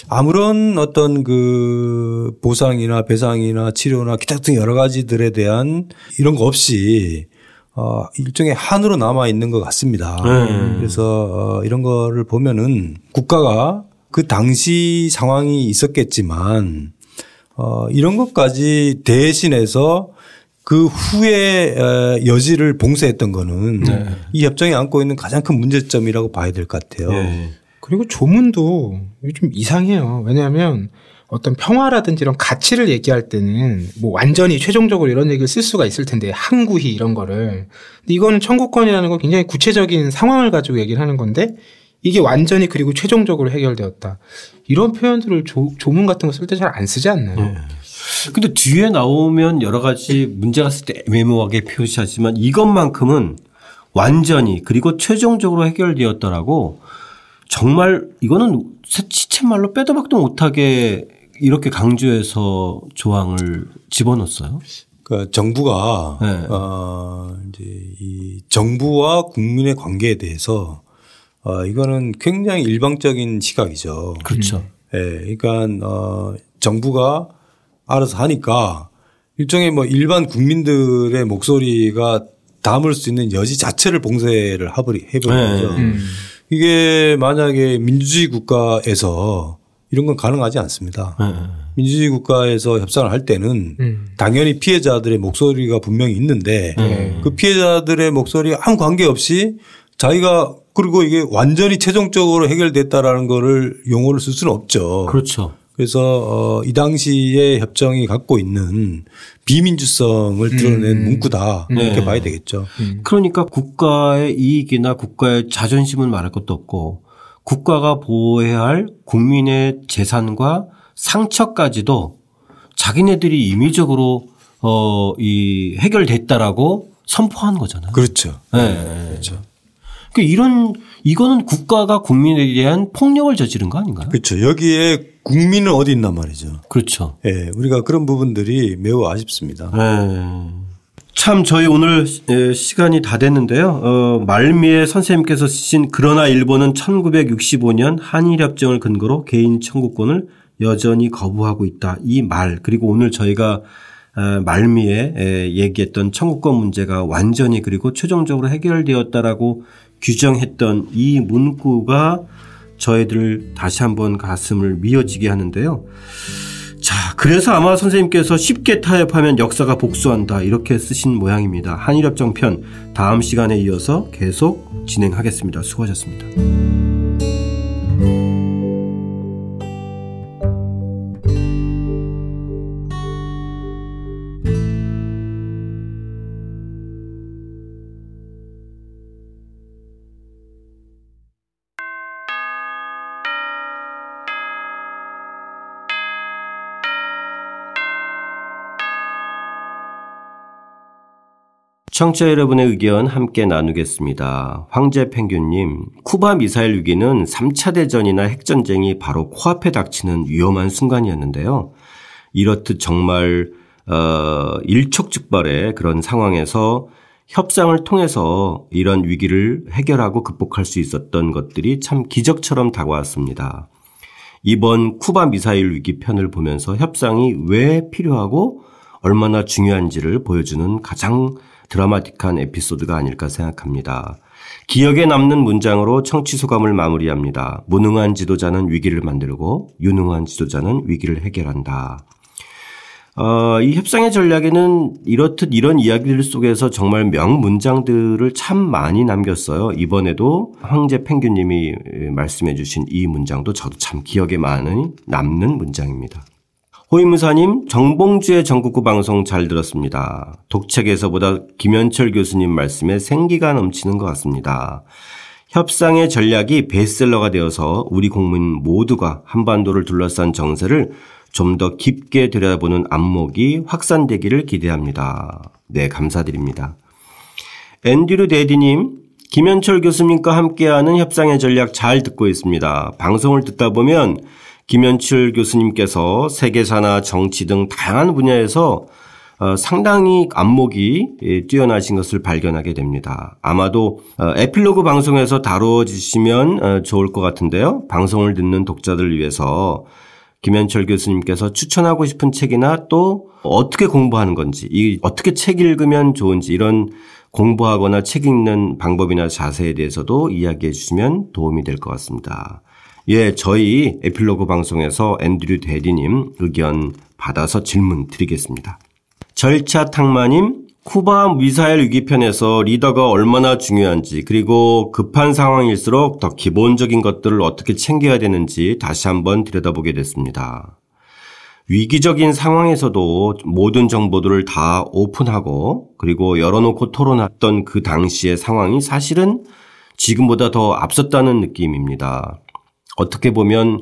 아무런 어떤 그 보상이나 배상이나 치료나 기타 등 여러 가지들에 대한 이런 거 없이 어 일종의 한으로 남아 있는 것 같습니다. 음. 그래서 어 이런 거를 보면은 국가가 그 당시 상황이 있었겠지만 어 이런 것까지 대신해서 그 후에 여지를 봉쇄했던 거는 네. 이 협정이 안고 있는 가장 큰 문제점이라고 봐야 될 것 같아요. 네. 그리고 조문도 좀 이상해요. 왜냐하면 어떤 평화라든지 이런 가치를 얘기할 때는 뭐 완전히 최종적으로 이런 얘기를 쓸 수가 있을 텐데 항구히 이런 거를. 근데 이거는 청구권이라는 건 굉장히 구체적인 상황을 가지고 얘기를 하는 건데 이게 완전히 그리고 최종적으로 해결되었다. 이런 표현들을 조, 조문 같은 거 쓸 때 잘 안 쓰지 않나요? 네. 근데 뒤에 나오면 여러 가지 문제가 있을 때 애매모호하게 표시하지만 이것만큼은 완전히 그리고 최종적으로 해결되었다라고 정말 이거는 시쳇말로 빼도 박도 못하게 이렇게 강조해서 조항을 집어넣었어요. 그 정부가 네. 어 이제 이 정부와 국민의 관계에 대해서 어 이거는 굉장히 일방적인 시각이죠. 그렇죠. 예. 네. 그러니까 어 정부가 알아서 하니까 일종의 뭐 일반 국민들의 목소리가 담을 수 있는 여지 자체를 봉쇄를 해버리 해버린 네. 거죠. 음. 이게 만약에 민주주의 국가에서 이런 건 가능하지 않습니다. 네. 민주주의 국가에서 협상을 할 때는 음. 당연히 피해자들의 목소리가 분명히 있는데 네. 그 피해자들의 목소리 아무 관계 없이 자기가 그리고 이게 완전히 최종적으로 해결됐다라는 거를 용어를 쓸 수는 없죠. 그렇죠. 그래서 어, 이 당시에 협정이 갖고 있는 비민주성을 드러낸 음. 문구다 이렇게 네. 봐야 되겠죠. 음. 그러니까 국가의 이익이나 국가의 자존심은 말할 것도 없고 국가가 보호해야 할 국민의 재산과 상처까지도 자기네들이 임의적으로 어, 이 해결됐다라고 선포한 거잖아요. 그렇죠. 네. 그렇죠. 그러니까 이런 이거는 국가가 국민에 대한 폭력을 저지른 거 아닌가요? 그렇죠. 여기에 국민은 어디 있단 말이죠. 그렇죠. 예. 네, 우리가 그런 부분들이 매우 아쉽습니다. 네. 참 저희 오늘 시간이 다 됐는데요. 어, 말미에 선생님께서 쓰신 그러나 일본은 1965년 한일협정을 근거로 개인 청구권을 여전히 거부하고 있다. 이 말 그리고 오늘 저희가 어, 말미에 얘기했던 청구권 문제가 완전히 그리고 최종적으로 해결되었다라고 규정했던 이 문구가 저희들 다시 한번 가슴을 미어지게 하는데요. 자, 그래서 아마 선생님께서 쉽게 타협하면 역사가 복수한다 이렇게 쓰신 모양입니다. 한일협정편 다음 시간에 이어서 계속 진행하겠습니다. 수고하셨습니다. 청취자 여러분의 의견 함께 나누겠습니다. 황제 펭귄님, 쿠바 미사일 위기는 3차 대전이나 핵전쟁이 바로 코앞에 닥치는 위험한 순간이었는데요. 이렇듯 정말 어, 일촉즉발의 그런 상황에서 협상을 통해서 이런 위기를 해결하고 극복할 수 있었던 것들이 참 기적처럼 다가왔습니다. 이번 쿠바 미사일 위기 편을 보면서 협상이 왜 필요하고 얼마나 중요한지를 보여주는 가장 드라마틱한 에피소드가 아닐까 생각합니다. 기억에 남는 문장으로 청취 소감을 마무리합니다. 무능한 지도자는 위기를 만들고 유능한 지도자는 위기를 해결한다. 어, 이 협상의 전략에는 이렇듯 이런 이야기들 속에서 정말 명문장들을 참 많이 남겼어요. 이번에도 황제 펭귄님이 말씀해 주신 이 문장도 저도 참 기억에 많이 남는 문장입니다. 호위무사님, 정봉주의 전국구 방송 잘 들었습니다. 독책에서보다 김현철 교수님 말씀에 생기가 넘치는 것 같습니다. 협상의 전략이 베스트셀러가 되어서 우리 국민 모두가 한반도를 둘러싼 정세를 좀 더 깊게 들여다보는 안목이 확산되기를 기대합니다. 네, 감사드립니다. 앤드류 데디님, 김현철 교수님과 함께하는 협상의 전략 잘 듣고 있습니다. 방송을 듣다 보면 김현철 교수님께서 세계사나 정치 등 다양한 분야에서 어, 상당히 안목이 예, 뛰어나신 것을 발견하게 됩니다. 아마도 어, 에필로그 방송에서 다뤄주시면 어, 좋을 것 같은데요. 방송을 듣는 독자들을 위해서 김현철 교수님께서 추천하고 싶은 책이나 또 어떻게 공부하는 건지, 이 어떻게 책 읽으면 좋은지 이런 공부하거나 책 읽는 방법이나 자세에 대해서도 이야기해 주시면 도움이 될 것 같습니다. 예, 저희 에필로그 방송에서 앤드류 대디님 의견 받아서 질문 드리겠습니다. 절차 탕마님, 쿠바 미사일 위기편에서 리더가 얼마나 중요한지 그리고 급한 상황일수록 더 기본적인 것들을 어떻게 챙겨야 되는지 다시 한번 들여다보게 됐습니다. 위기적인 상황에서도 모든 정보들을 다 오픈하고 그리고 열어놓고 토론했던 그 당시의 상황이 사실은 지금보다 더 앞섰다는 느낌입니다. 어떻게 보면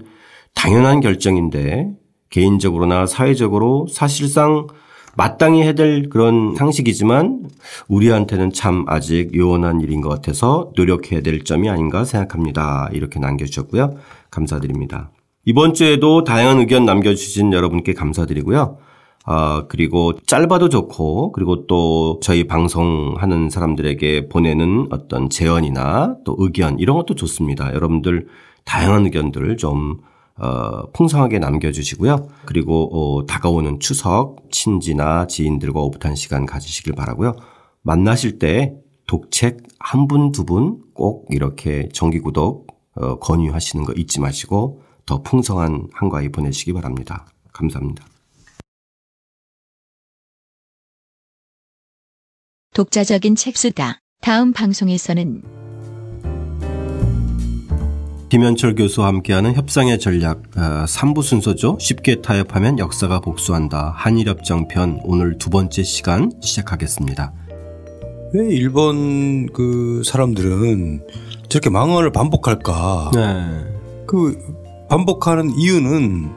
당연한 결정인데 개인적으로나 사회적으로 사실상 마땅히 해야 될 그런 상식이지만 우리한테는 참 아직 요원한 일인 것 같아서 노력해야 될 점이 아닌가 생각합니다. 이렇게 남겨주셨고요. 감사드립니다. 이번 주에도 다양한 의견 남겨주신 여러분께 감사드리고요. 아, 그리고 짧아도 좋고, 그리고 또 저희 방송하는 사람들에게 보내는 어떤 제언이나 또 의견, 이런 것도 좋습니다. 여러분들 다양한 의견들을 좀 어, 풍성하게 남겨주시고요. 그리고 어, 다가오는 추석 친지나 지인들과 오붓한 시간 가지시길 바라고요. 만나실 때 독책 한 분, 두 분 꼭 이렇게 정기구독 어, 권유하시는 거 잊지 마시고 더 풍성한 한가위 보내시기 바랍니다. 감사합니다. 독자적인 책수다. 다음 방송에서는 김현철 교수와 함께하는 협상의 전략 3부 어, 순서죠. 쉽게 타협하면 역사가 복수한다. 한일협정 편 오늘 두 번째 시간 시작하겠습니다. 왜 일본 그 사람들은 저렇게 망언을 반복할까? 네. 그 반복하는 이유는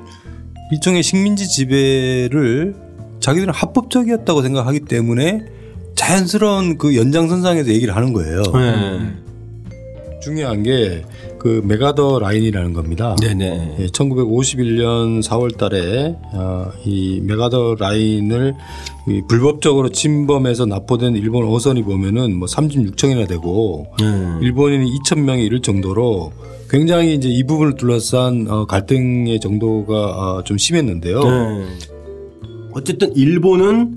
일종의 식민지 지배를 자기들은 합법적이었다고 생각하기 때문에 자연스러운 그 연장선상에서 얘기를 하는 거예요. 네. 중요한 게 그 메가더 라인이라는 겁니다. 네네. 예, 1951년 4월 달에 어, 이 메가더 라인을 이 불법적으로 침범해서 납포된 일본 어선이 보면은 뭐 36척이나 되고 음. 일본인이 2천 명이 이를 정도로 굉장히 이제 이 부분을 둘러싼 어, 갈등의 정도가 어, 좀 심했는데요. 네. 어쨌든 일본은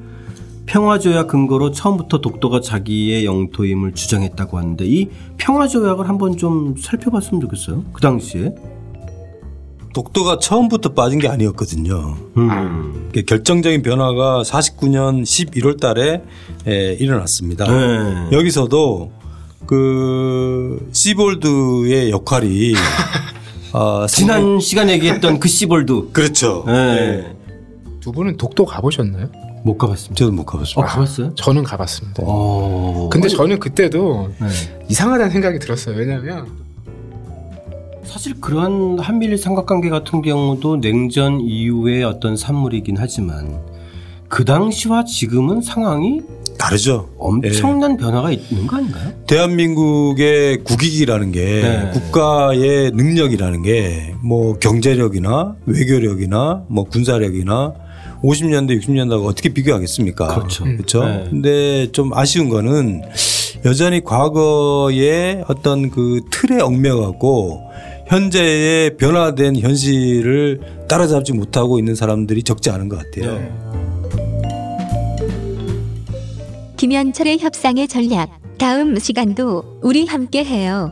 평화조약 근거로 처음부터 독도가 자기의 영토임을 주장했다고 하는데 이 평화조약을 한번 좀 살펴봤으면 좋겠어요. 그 당시에. 독도가 처음부터 빠진 게 아니었거든요. 음. 결정적인 변화가 49년 11월 달에 에, 일어났습니다. 네. 여기서도 그 시볼드의 역할이 어, <laughs> 지난 시간에 얘기했던 그 시볼드. 그렇죠. 네. 네. 두 분은 독도 가보셨나요? 못 가봤습니다. 저도 못 가봤습니다. 어, 가봤어요? 저는 가봤습니다. 오. 근데 저는 그때도 네. 이상하다는 생각이 들었어요. 왜냐하면 사실 그러한 한미일 삼각관계 같은 경우도 냉전 이후의 어떤 산물이긴 하지만 그 당시와 지금은 상황이 다르죠. 엄청난 네. 변화가 있는 거 아닌가요? 대한민국의 국익이라는 게 네. 국가의 능력이라는 게 뭐 경제력이나 외교력이나 뭐 군사력이나 50년대, 60년대하고 어떻게 비교하겠습니까? 그렇죠. 그렇죠. 네. 근데 좀 아쉬운 거는 여전히 과거의 어떤 그 틀에 얽매갖고 현재의 변화된 현실을 따라잡지 못하고 있는 사람들이 적지 않은 것 같아요. 네. 김현철의 협상의 전략. 다음 시간도 우리 함께 해요.